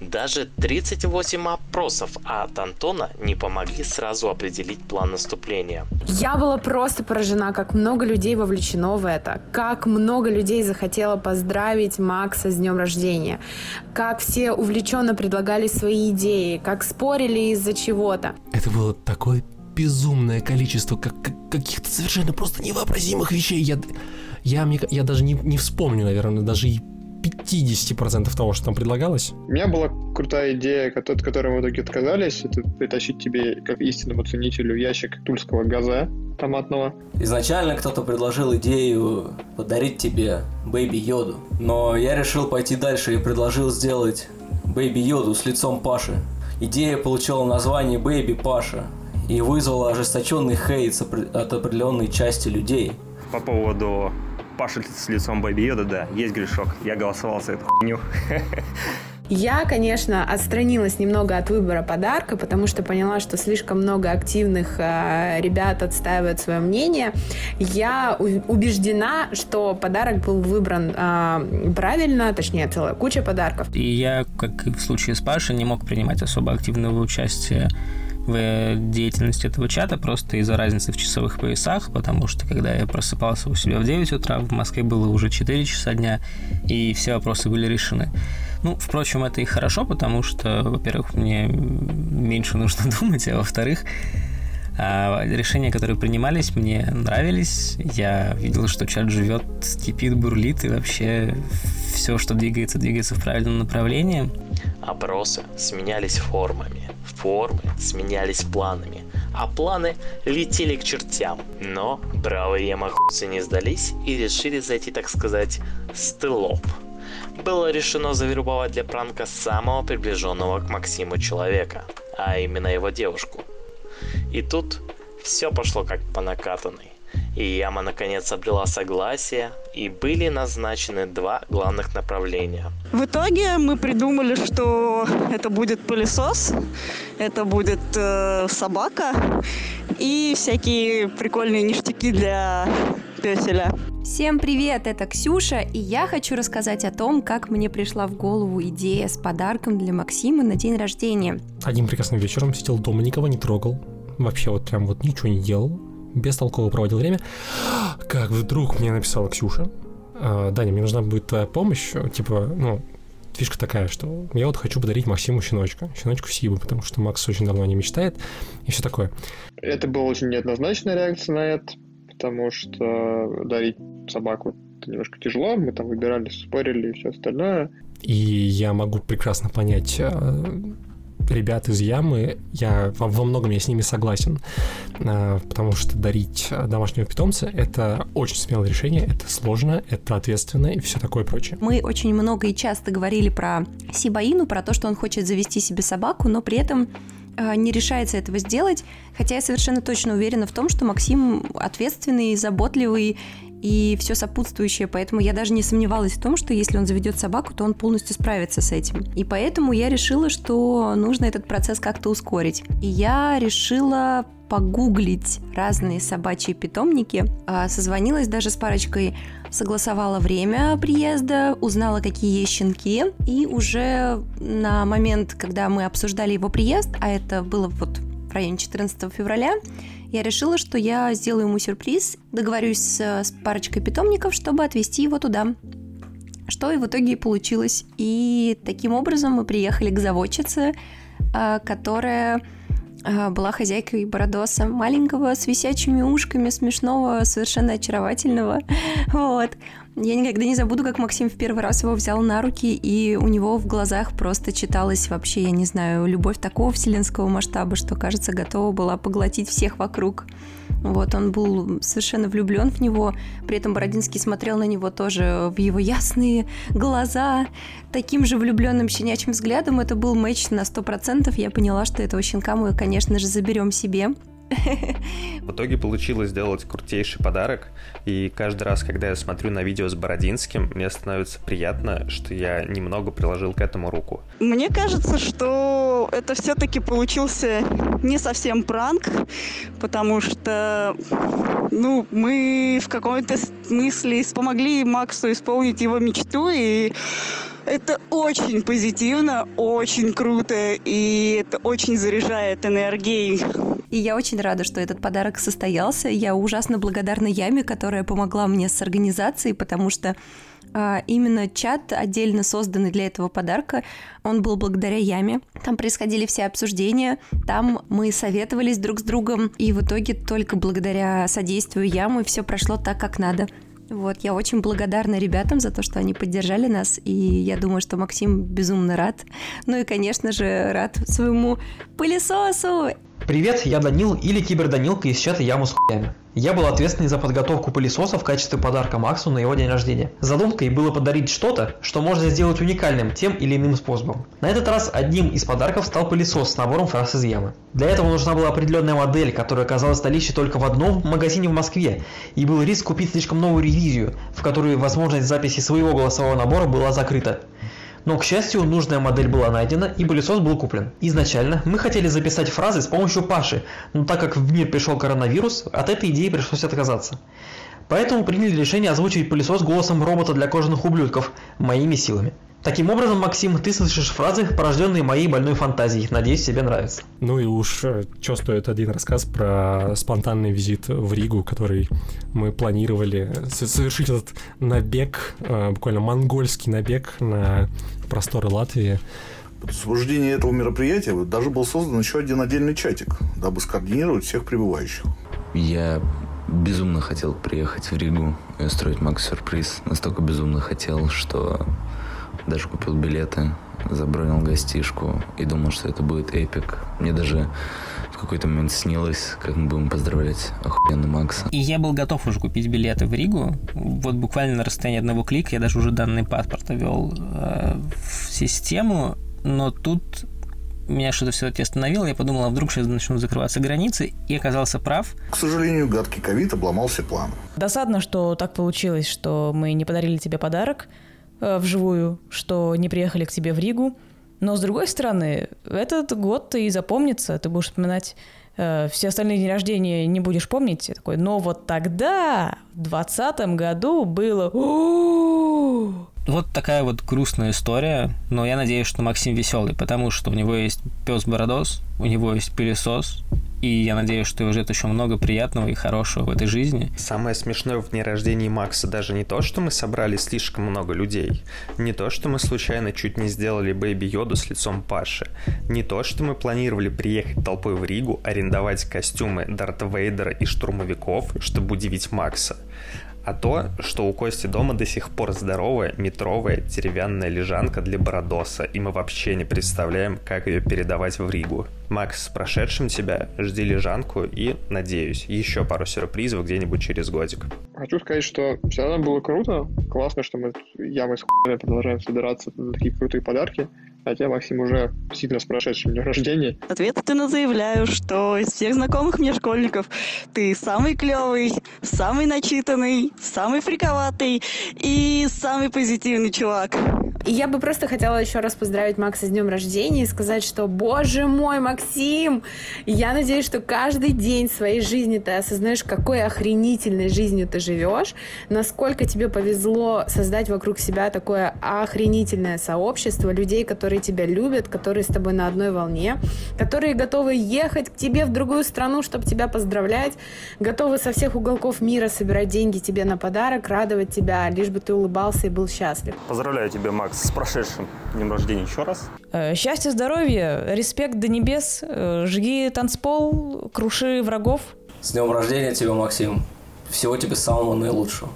Даже 38 опросов от Антона не помогли сразу определить план наступления. Я была просто поражена, как много людей вовлечено в это, как много людей захотело поздравить Макса с днем рождения, как все увлеченно предлагали свои идеи, как спорили из-за чего-то. Это было такое безумное количество как, как, каких-то совершенно просто невообразимых вещей. Я, я, мне, я даже не, не вспомню, наверное, даже и 50% того, что там предлагалось. У меня была крутая идея, от которой мы в итоге отказались, это притащить тебе, как истинному ценителю, ящик тульского газа томатного. Изначально кто-то предложил идею подарить тебе Бэйби Йоду, но я решил пойти дальше и предложил сделать Baby Йоду с лицом Паши. Идея получила название Бэйби Паша и вызвала ожесточенный хейт от определенной части людей. По поводу Паша с лицом Baby Йода, да, есть грешок. Я голосовал за эту хуйню. Я, конечно, отстранилась немного от выбора подарка, потому что поняла, что слишком много активных э, ребят отстаивают свое мнение. Я убеждена, что подарок был выбран э, правильно, точнее, целая куча подарков. И я, как и в случае с Пашей, не мог принимать особо активного участия в деятельности этого чата просто из-за разницы в часовых поясах, потому что когда я просыпался у себя в 9 утра, в Москве было уже 4 часа дня, и все вопросы были решены. Ну, впрочем, это и хорошо, потому что, во-первых, мне меньше нужно <laughs> думать, а во-вторых, решения, которые принимались, мне нравились. Я видел, что чат живет, кипит, бурлит, и вообще все, что двигается, двигается в правильном направлении. Опросы сменялись формами, формы сменялись планами, а планы летели к чертям. Но бравые ямахуцы не сдались и решили зайти, так сказать, с тылов. Было решено завербовать для пранка самого приближенного к Максиму человека, а именно его девушку – и тут все пошло как по накатанной. И яма наконец обрела согласие, и были назначены два главных направления. В итоге мы придумали, что это будет пылесос, это будет э, собака и всякие прикольные ништяки для песеля. Всем привет, это Ксюша, и я хочу рассказать о том, как мне пришла в голову идея с подарком для Максима на день рождения. Одним прекрасным вечером сидел дома, никого не трогал, вообще вот прям вот ничего не делал, бестолково проводил время, как вдруг мне написала Ксюша, «А, Даня, мне нужна будет твоя помощь, типа, ну, фишка такая, что я вот хочу подарить Максиму щеночка, щеночку Сибу, потому что Макс очень давно не мечтает, и все такое. Это была очень неоднозначная реакция на это, потому что дарить собаку это немножко тяжело, мы там выбирали, спорили и все остальное. И я могу прекрасно понять э, ребят из Ямы, я во, во многом я с ними согласен, э, потому что дарить домашнего питомца — это очень смелое решение, это сложно, это ответственно и все такое прочее. Мы очень много и часто говорили про Сибаину, про то, что он хочет завести себе собаку, но при этом э, не решается этого сделать, хотя я совершенно точно уверена в том, что Максим ответственный, заботливый и все сопутствующее, поэтому я даже не сомневалась в том, что если он заведет собаку, то он полностью справится с этим. И поэтому я решила, что нужно этот процесс как-то ускорить. И я решила погуглить разные собачьи питомники, а, созвонилась даже с парочкой, согласовала время приезда, узнала, какие есть щенки, и уже на момент, когда мы обсуждали его приезд, а это было вот в районе 14 февраля, я решила, что я сделаю ему сюрприз, договорюсь с, парочкой питомников, чтобы отвезти его туда. Что и в итоге и получилось. И таким образом мы приехали к заводчице, а, которая а, была хозяйкой Бородоса, маленького, с висячими ушками, смешного, совершенно очаровательного. <laughs> Вот. Я никогда не забуду, как Максим в первый раз его взял на руки, и у него в глазах просто читалась вообще, я не знаю, любовь такого вселенского масштаба, что, кажется, готова была поглотить всех вокруг. Вот, он был совершенно влюблен в него, при этом Бородинский смотрел на него тоже в его ясные глаза, таким же влюбленным щенячьим взглядом. Это был матч на 100%. Я поняла, что этого щенка мы, конечно же, заберем себе. В итоге получилось сделать крутейший подарок, и каждый раз, когда я смотрю на видео с Бородинским, мне становится приятно, что я немного приложил к этому руку. Мне кажется, что это все-таки получился не совсем пранк, потому что ну, мы в каком-то смысле помогли Максу исполнить его мечту, и это очень позитивно, очень круто, и это очень заряжает энергией. И я очень рада, что этот подарок состоялся. Я ужасно благодарна Яме, которая помогла мне с организацией, потому что а, именно чат, отдельно созданный для этого подарка, он был благодаря Яме. Там происходили все обсуждения, там мы советовались друг с другом, и в итоге только благодаря содействию Ямы все прошло так, как надо. Вот, я очень благодарна ребятам за то, что они поддержали нас, и я думаю, что Максим безумно рад. Ну и, конечно же, рад своему пылесосу. Привет, я Данил или Киберданилка из чата Яму с хуями. Я был ответственный за подготовку пылесоса в качестве подарка Максу на его день рождения. Задумкой было подарить что-то, что можно сделать уникальным тем или иным способом. На этот раз одним из подарков стал пылесос с набором фраз из ямы. Для этого нужна была определенная модель, которая оказалась в только в одном магазине в Москве, и был риск купить слишком новую ревизию, в которой возможность записи своего голосового набора была закрыта. Но, к счастью, нужная модель была найдена и пылесос был куплен. Изначально мы хотели записать фразы с помощью Паши, но так как в мир пришел коронавирус, от этой идеи пришлось отказаться. Поэтому приняли решение озвучить пылесос голосом робота для кожаных ублюдков, моими силами. Таким образом, Максим, ты слышишь фразы, порожденные моей больной фантазией. Надеюсь, тебе нравится. Ну и уж э, что стоит один рассказ про спонтанный визит в Ригу, который мы планировали совершить этот набег, э, буквально монгольский набег на просторы Латвии. Под освобождение этого мероприятия даже был создан еще один отдельный чатик, дабы скоординировать всех прибывающих. Я безумно хотел приехать в Ригу и устроить Макс сюрприз. Настолько безумно хотел, что даже купил билеты, забронил гостишку и думал, что это будет эпик. Мне даже в какой-то момент снилось, как мы будем поздравлять охуенно Макса. И я был готов уже купить билеты в Ригу. Вот буквально на расстоянии одного клика я даже уже данный паспорт ввел э, в систему, но тут меня что-то все-таки остановило. Я подумал, а вдруг сейчас начнут закрываться границы, и оказался прав. К сожалению, гадкий ковид обломал все планы. Досадно, что так получилось, что мы не подарили тебе подарок э, вживую, что не приехали к тебе в Ригу. Но, с другой стороны, этот год и запомнится. Ты будешь вспоминать э, все остальные дни рождения, не будешь помнить. Такой, но вот тогда, в двадцатом году, было... Вот такая вот грустная история, но я надеюсь, что Максим веселый, потому что у него есть пес Бородос, у него есть пылесос, и я надеюсь, что его ждет еще много приятного и хорошего в этой жизни. Самое смешное в дне рождения Макса даже не то, что мы собрали слишком много людей, не то, что мы случайно чуть не сделали Бэйби Йоду с лицом Паши, не то, что мы планировали приехать толпой в Ригу, арендовать костюмы Дарта Вейдера и штурмовиков, чтобы удивить Макса, а то, что у Кости дома до сих пор здоровая метровая деревянная лежанка для Бородоса, и мы вообще не представляем, как ее передавать в Ригу. Макс, с прошедшим тебя, жди лежанку и, надеюсь, еще пару сюрпризов где-нибудь через годик. Хочу сказать, что все равно было круто. Классно, что мы ямы с хуями продолжаем собираться на такие крутые подарки. А тебя, Максим, уже сильно с прошедшим днем рождения. Ответственно заявляю, что из всех знакомых мне школьников ты самый клевый, самый начитанный, самый фриковатый и самый позитивный чувак. И я бы просто хотела еще раз поздравить Макса с днем рождения и сказать, что, боже мой, Максим, я надеюсь, что каждый день своей жизни ты осознаешь, какой охренительной жизнью ты живешь, насколько тебе повезло создать вокруг себя такое охренительное сообщество людей, которые тебя любят, которые с тобой на одной волне, которые готовы ехать к тебе в другую страну, чтобы тебя поздравлять, готовы со всех уголков мира собирать деньги тебе на подарок, радовать тебя, лишь бы ты улыбался и был счастлив. Поздравляю тебя, Макс, с прошедшим днем рождения еще раз. Э, Счастья, здоровья, респект до небес, э, жги танцпол, круши врагов. С днем рождения тебя, Максим. Всего тебе самого наилучшего.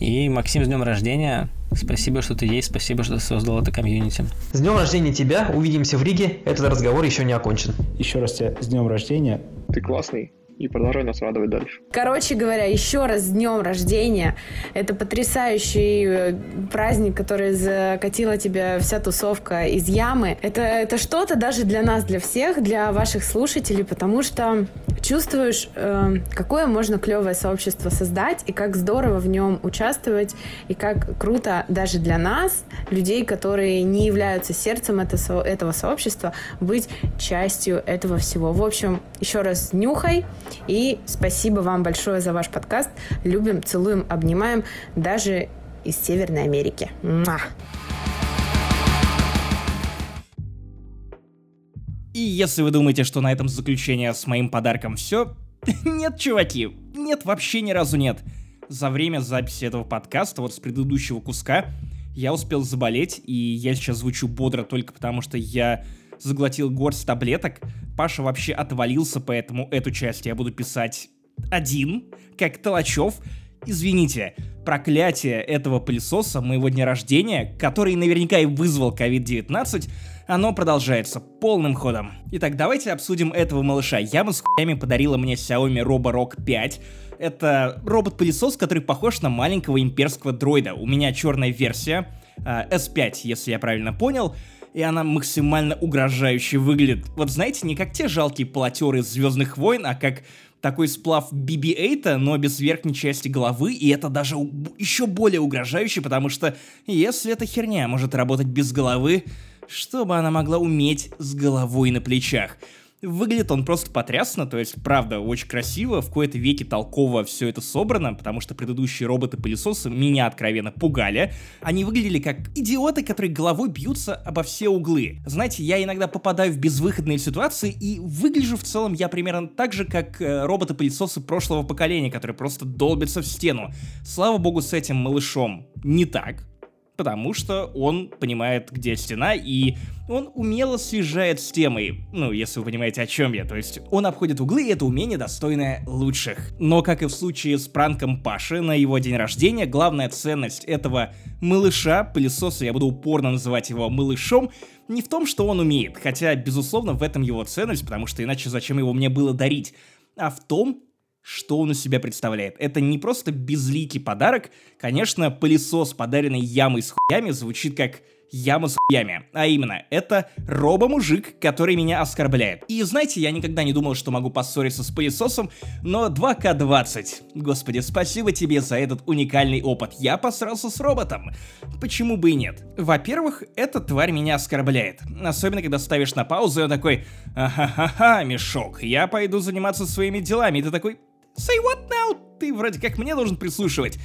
И, Максим, с днем рождения. Спасибо, что ты есть, спасибо, что ты создал это комьюнити. С днем рождения тебя, увидимся в Риге, этот разговор еще не окончен. Еще раз тебя с днем рождения. Ты классный и продолжай нас радовать дальше. Короче говоря, еще раз с днем рождения. Это потрясающий э, праздник, который закатила тебя вся тусовка из ямы. Это, это что-то даже для нас, для всех, для ваших слушателей, потому что чувствуешь, э, какое можно клевое сообщество создать, и как здорово в нем участвовать, и как круто даже для нас, людей, которые не являются сердцем этого сообщества, быть частью этого всего. В общем, еще раз нюхай, и спасибо вам большое за ваш подкаст. Любим, целуем, обнимаем, даже из Северной Америки. Муа! И если вы думаете, что на этом заключение с моим подарком все, <laughs> нет, чуваки, нет, вообще ни разу нет. За время записи этого подкаста, вот с предыдущего куска, я успел заболеть, и я сейчас звучу бодро только потому, что я заглотил горсть таблеток. Паша вообще отвалился, поэтому эту часть я буду писать один, как Толачев. Извините, проклятие этого пылесоса моего дня рождения, который наверняка и вызвал COVID-19, оно продолжается полным ходом. Итак, давайте обсудим этого малыша. Яма с хуями подарила мне Xiaomi Roborock 5. Это робот-пылесос, который похож на маленького имперского дроида. У меня черная версия, э, S5, если я правильно понял, и она максимально угрожающе выглядит. Вот знаете, не как те жалкие полотеры из Звездных войн, а как такой сплав BB-8, но без верхней части головы, и это даже еще более угрожающе, потому что если эта херня может работать без головы, что бы она могла уметь с головой на плечах? Выглядит он просто потрясно, то есть, правда, очень красиво, в кои-то веке толково все это собрано, потому что предыдущие роботы-пылесосы меня откровенно пугали. Они выглядели как идиоты, которые головой бьются обо все углы. Знаете, я иногда попадаю в безвыходные ситуации и выгляжу в целом я примерно так же, как э, роботы-пылесосы прошлого поколения, которые просто долбятся в стену. Слава богу, с этим малышом не так, потому что он понимает, где стена, и он умело съезжает с темой. Ну, если вы понимаете, о чем я. То есть он обходит углы, и это умение достойное лучших. Но, как и в случае с пранком Паши на его день рождения, главная ценность этого малыша, пылесоса, я буду упорно называть его малышом, не в том, что он умеет, хотя, безусловно, в этом его ценность, потому что иначе зачем его мне было дарить, а в том, что он из себя представляет. Это не просто безликий подарок. Конечно, пылесос, подаренный ямой с хуями, звучит как яма с хуями. А именно, это робо-мужик, который меня оскорбляет. И знаете, я никогда не думал, что могу поссориться с пылесосом, но 2К20. Господи, спасибо тебе за этот уникальный опыт. Я посрался с роботом. Почему бы и нет? Во-первых, эта тварь меня оскорбляет. Особенно, когда ставишь на паузу, и он такой, ага-ха-ха, мешок, я пойду заниматься своими делами. И ты такой, say what now? Ты вроде как мне должен прислушивать.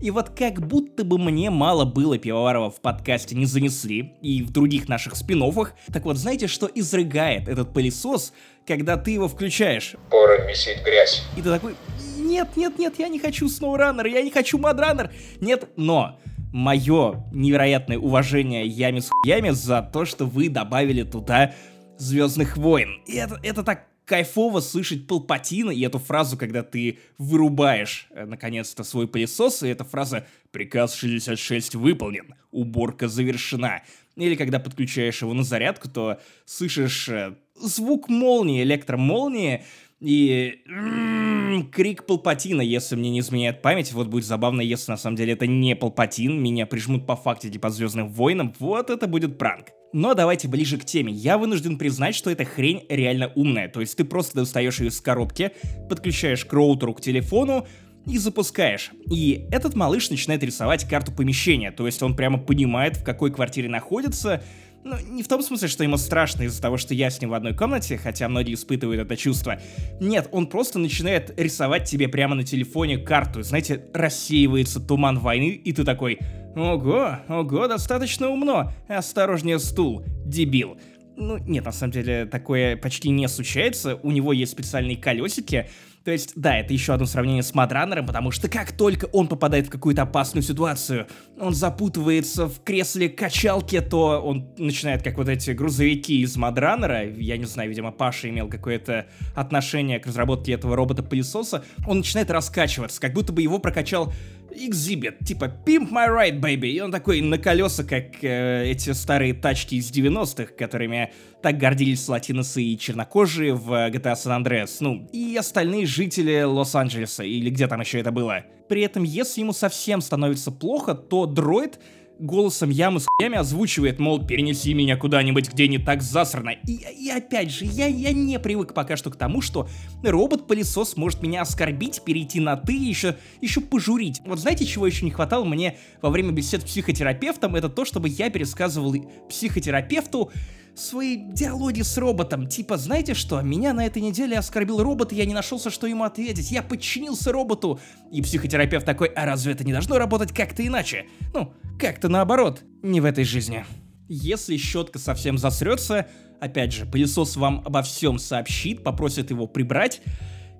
И вот как будто бы мне мало было Пивоварова в подкасте не занесли, и в других наших спин Так вот, знаете, что изрыгает этот пылесос, когда ты его включаешь? Порой месит грязь. И ты такой, нет, нет, нет, я не хочу SnowRunner, я не хочу Мадраннер. Нет, но мое невероятное уважение Ями с хуями за то, что вы добавили туда Звездных войн. И это, это так кайфово слышать Палпатина и эту фразу, когда ты вырубаешь, э, наконец-то, свой пылесос, и эта фраза «Приказ 66 выполнен, уборка завершена». Или когда подключаешь его на зарядку, то слышишь э, звук молнии, электромолнии, и м-м, крик Палпатина, если мне не изменяет память. Вот будет забавно, если на самом деле это не Палпатин, меня прижмут по факте типа Звездным войнам. Вот это будет пранк. Но давайте ближе к теме. Я вынужден признать, что эта хрень реально умная. То есть ты просто достаешь ее из коробки, подключаешь к роутеру к телефону, и запускаешь. И этот малыш начинает рисовать карту помещения, то есть он прямо понимает, в какой квартире находится, ну, не в том смысле, что ему страшно из-за того, что я с ним в одной комнате, хотя многие испытывают это чувство. Нет, он просто начинает рисовать тебе прямо на телефоне карту. Знаете, рассеивается туман войны, и ты такой «Ого, ого, достаточно умно. Осторожнее стул, дебил». Ну, нет, на самом деле, такое почти не случается. У него есть специальные колесики, то есть, да, это еще одно сравнение с Мадраннером, потому что как только он попадает в какую-то опасную ситуацию, он запутывается в кресле качалки, то он начинает, как вот эти грузовики из Мадраннера, я не знаю, видимо, Паша имел какое-то отношение к разработке этого робота-пылесоса, он начинает раскачиваться, как будто бы его прокачал экзибит, типа Pimp My Ride, baby. И он такой на колеса, как э, эти старые тачки из 90-х, которыми так гордились латиносы и чернокожие в GTA San Andreas, ну, и остальные жители Лос-Анджелеса, или где там еще это было. При этом, если ему совсем становится плохо, то дроид голосом ямы с хуями озвучивает, мол, перенеси меня куда-нибудь, где не так засрано. И, и опять же, я, я не привык пока что к тому, что робот-пылесос может меня оскорбить, перейти на «ты» и еще, еще пожурить. Вот знаете, чего еще не хватало мне во время бесед с психотерапевтом? Это то, чтобы я пересказывал психотерапевту свои диалоги с роботом. Типа, знаете что, меня на этой неделе оскорбил робот, и я не нашелся, что ему ответить. Я подчинился роботу. И психотерапевт такой, а разве это не должно работать как-то иначе? Ну, как-то наоборот. Не в этой жизни. Если щетка совсем засрется, опять же, пылесос вам обо всем сообщит, попросит его прибрать.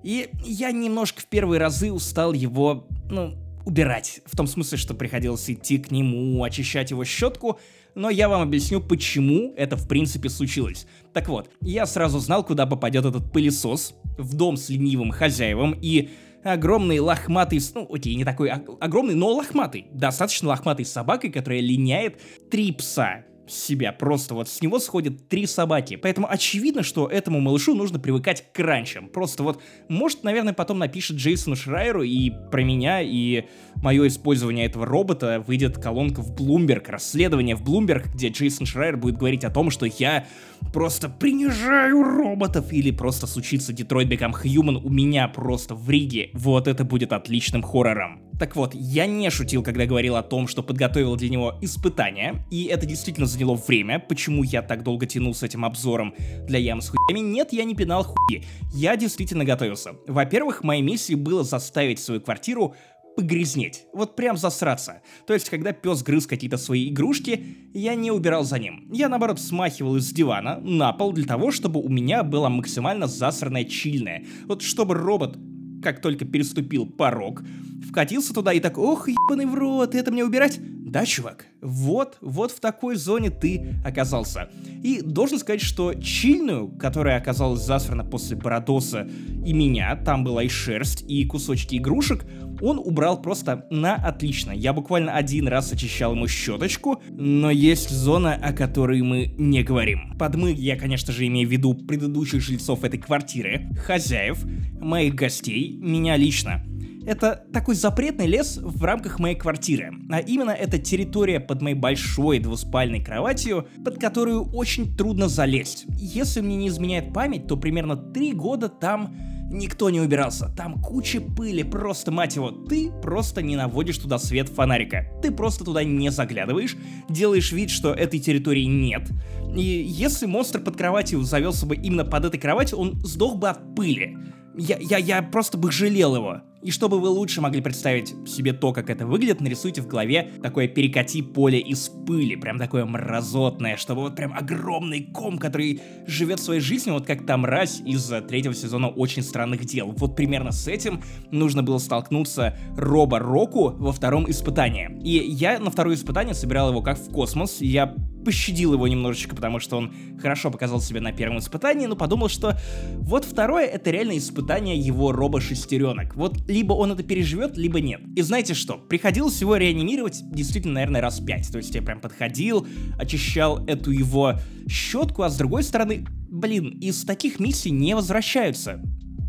И я немножко в первые разы устал его, ну, убирать. В том смысле, что приходилось идти к нему, очищать его щетку, но я вам объясню, почему это в принципе случилось. Так вот, я сразу знал, куда попадет этот пылесос, в дом с ленивым хозяевом, и огромный лохматый, ну окей, не такой огромный, но лохматый, достаточно лохматый собакой, которая линяет три пса себя. Просто вот с него сходят три собаки. Поэтому очевидно, что этому малышу нужно привыкать к ранчам. Просто вот, может, наверное, потом напишет Джейсону Шрайеру и про меня, и мое использование этого робота выйдет колонка в Bloomberg, расследование в Bloomberg, где Джейсон Шрайер будет говорить о том, что я просто принижаю роботов, или просто случится Детройт Become Human у меня просто в Риге. Вот это будет отличным хоррором. Так вот, я не шутил, когда говорил о том, что подготовил для него испытания, и это действительно заняло время, почему я так долго тянул с этим обзором для ям с хуями. Нет, я не пинал хуи. Я действительно готовился. Во-первых, моей миссией было заставить свою квартиру погрязнеть. Вот прям засраться. То есть, когда пес грыз какие-то свои игрушки, я не убирал за ним. Я, наоборот, смахивал из дивана на пол для того, чтобы у меня была максимально засранная чильная. Вот чтобы робот как только переступил порог, вкатился туда и так, ох, ебаный в рот, это мне убирать? Да, чувак, вот, вот в такой зоне ты оказался. И должен сказать, что чильную, которая оказалась засрана после Бородоса и меня, там была и шерсть, и кусочки игрушек, он убрал просто на отлично. Я буквально один раз очищал ему щеточку, но есть зона, о которой мы не говорим. Под мы я, конечно же, имею в виду предыдущих жильцов этой квартиры, хозяев, моих гостей, меня лично. Это такой запретный лес в рамках моей квартиры. А именно это территория под моей большой двуспальной кроватью, под которую очень трудно залезть. Если мне не изменяет память, то примерно три года там никто не убирался. Там куча пыли, просто, мать его, ты просто не наводишь туда свет фонарика. Ты просто туда не заглядываешь, делаешь вид, что этой территории нет. И если монстр под кроватью завелся бы именно под этой кроватью, он сдох бы от пыли. Я, я, я просто бы жалел его. И чтобы вы лучше могли представить себе то, как это выглядит, нарисуйте в голове такое перекати поле из пыли, прям такое мразотное, чтобы вот прям огромный ком, который живет своей жизнью, вот как там мразь из третьего сезона «Очень странных дел». Вот примерно с этим нужно было столкнуться Роба Року во втором испытании. И я на второе испытание собирал его как в космос, я пощадил его немножечко, потому что он хорошо показал себя на первом испытании, но подумал, что вот второе это реально испытание его робо-шестеренок. Вот либо он это переживет, либо нет. И знаете что? Приходилось его реанимировать действительно, наверное, раз пять. То есть я прям подходил, очищал эту его щетку, а с другой стороны, блин, из таких миссий не возвращаются.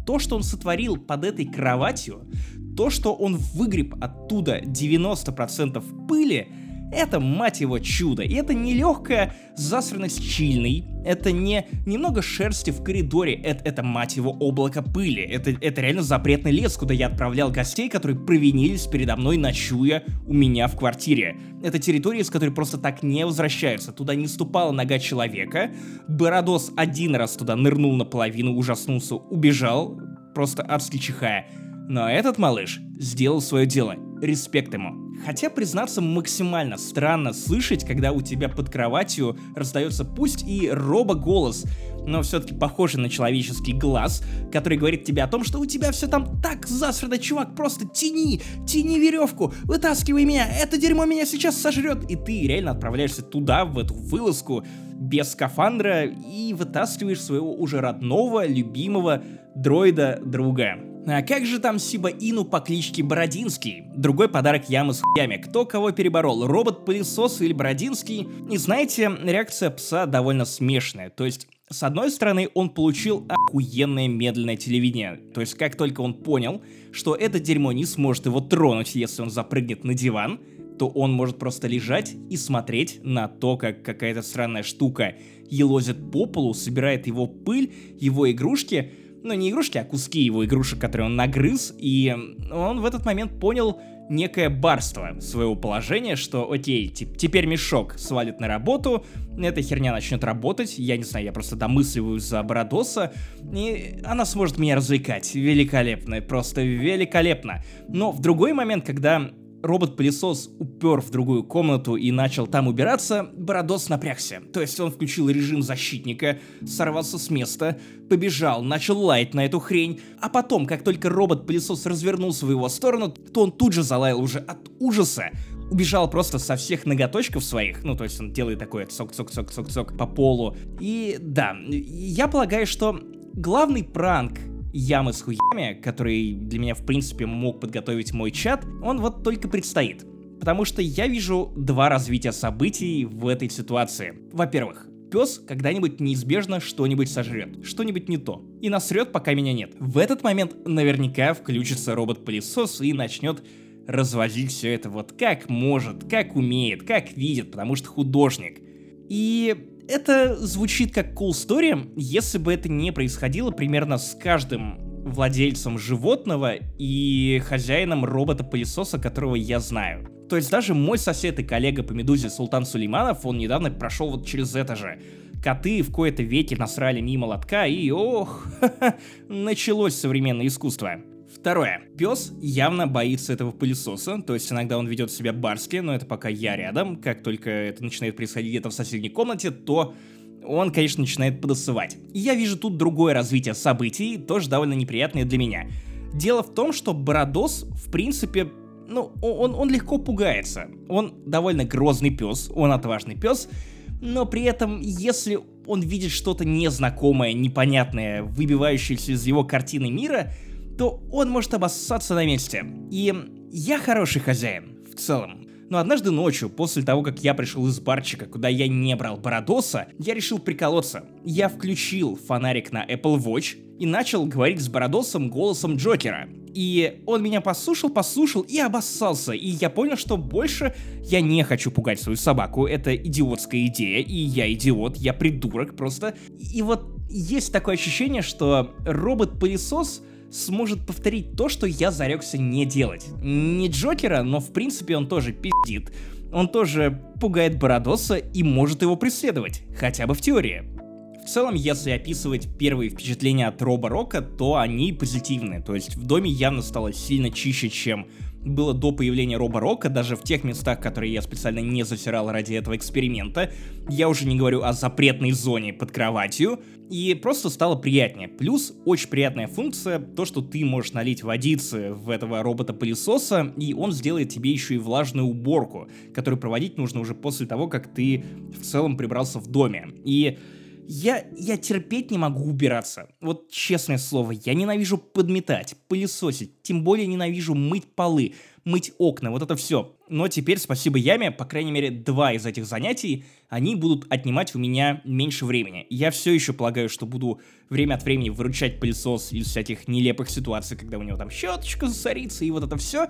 То, что он сотворил под этой кроватью, то, что он выгреб оттуда 90% пыли, это, мать его, чудо. И это не легкая засранность чильной, это не немного шерсти в коридоре, это, это мать его, облако пыли. Это, это реально запретный лес, куда я отправлял гостей, которые провинились передо мной, ночуя у меня в квартире. Это территория, из которой просто так не возвращаются. Туда не ступала нога человека. Бородос один раз туда нырнул наполовину, ужаснулся, убежал, просто адски чихая. Но этот малыш сделал свое дело. Респект ему. Хотя, признаться, максимально странно слышать, когда у тебя под кроватью раздается пусть и робо-голос, но все-таки похожий на человеческий глаз, который говорит тебе о том, что у тебя все там так засрано, чувак, просто тяни, тяни веревку, вытаскивай меня, это дерьмо меня сейчас сожрет. И ты реально отправляешься туда, в эту вылазку, без скафандра, и вытаскиваешь своего уже родного, любимого дроида-друга. А как же там Сиба Ину по кличке Бородинский? Другой подарок ямы с хуями. Кто кого переборол, робот-пылесос или Бородинский? И знаете, реакция пса довольно смешная. То есть с одной стороны, он получил охуенное медленное телевидение. То есть, как только он понял, что это дерьмо не сможет его тронуть, если он запрыгнет на диван, то он может просто лежать и смотреть на то, как какая-то странная штука елозит по полу, собирает его пыль, его игрушки, ну не игрушки, а куски его игрушек, которые он нагрыз, и он в этот момент понял некое барство своего положения, что окей, теперь мешок свалит на работу, эта херня начнет работать, я не знаю, я просто домысливаю за Бородоса, и она сможет меня развлекать. Великолепно, просто великолепно. Но в другой момент, когда робот-пылесос упер в другую комнату и начал там убираться, Бородос напрягся. То есть он включил режим защитника, сорвался с места, побежал, начал лаять на эту хрень, а потом, как только робот-пылесос развернулся в его сторону, то он тут же залаял уже от ужаса, убежал просто со всех ноготочков своих, ну, то есть он делает такое цок-цок-цок-цок-цок по полу. И да, я полагаю, что главный пранк ямы с хуями, который для меня, в принципе, мог подготовить мой чат, он вот только предстоит. Потому что я вижу два развития событий в этой ситуации. Во-первых, пес когда-нибудь неизбежно что-нибудь сожрет, что-нибудь не то, и насрет, пока меня нет. В этот момент наверняка включится робот-пылесос и начнет развозить все это вот как может, как умеет, как видит, потому что художник. И это звучит как cool story, если бы это не происходило примерно с каждым владельцем животного и хозяином робота-пылесоса, которого я знаю. То есть даже мой сосед и коллега по Медузе Султан Сулейманов, он недавно прошел вот через это же. Коты в кои-то веке насрали мимо лотка и ох, <laughs> началось современное искусство. Второе. Пес явно боится этого пылесоса, то есть иногда он ведет себя барски, но это пока я рядом. Как только это начинает происходить где-то в соседней комнате, то он, конечно, начинает подосывать. И я вижу тут другое развитие событий, тоже довольно неприятное для меня. Дело в том, что Бородос, в принципе, ну, он, он легко пугается. Он довольно грозный пес, он отважный пес, но при этом, если он видит что-то незнакомое, непонятное, выбивающееся из его картины мира, то он может обоссаться на месте. И я хороший хозяин, в целом. Но однажды ночью, после того, как я пришел из барчика, куда я не брал Бородоса, я решил приколоться. Я включил фонарик на Apple Watch и начал говорить с Бородосом голосом Джокера. И он меня послушал, послушал и обоссался. И я понял, что больше я не хочу пугать свою собаку. Это идиотская идея, и я идиот, я придурок просто. И вот есть такое ощущение, что робот-пылесос сможет повторить то, что я зарекся не делать. Не Джокера, но в принципе он тоже пиздит. Он тоже пугает Бородоса и может его преследовать, хотя бы в теории. В целом, если описывать первые впечатления от Роба Рока, то они позитивные. То есть в доме явно стало сильно чище, чем было до появления Роба Рока, даже в тех местах, которые я специально не засирал ради этого эксперимента. Я уже не говорю о запретной зоне под кроватью. И просто стало приятнее. Плюс очень приятная функция, то, что ты можешь налить водицы в этого робота-пылесоса, и он сделает тебе еще и влажную уборку, которую проводить нужно уже после того, как ты в целом прибрался в доме. И я, я терпеть не могу убираться. Вот честное слово, я ненавижу подметать, пылесосить, тем более ненавижу мыть полы, мыть окна, вот это все. Но теперь, спасибо Яме, по крайней мере, два из этих занятий, они будут отнимать у меня меньше времени. Я все еще полагаю, что буду время от времени выручать пылесос из всяких нелепых ситуаций, когда у него там щеточка засорится и вот это все.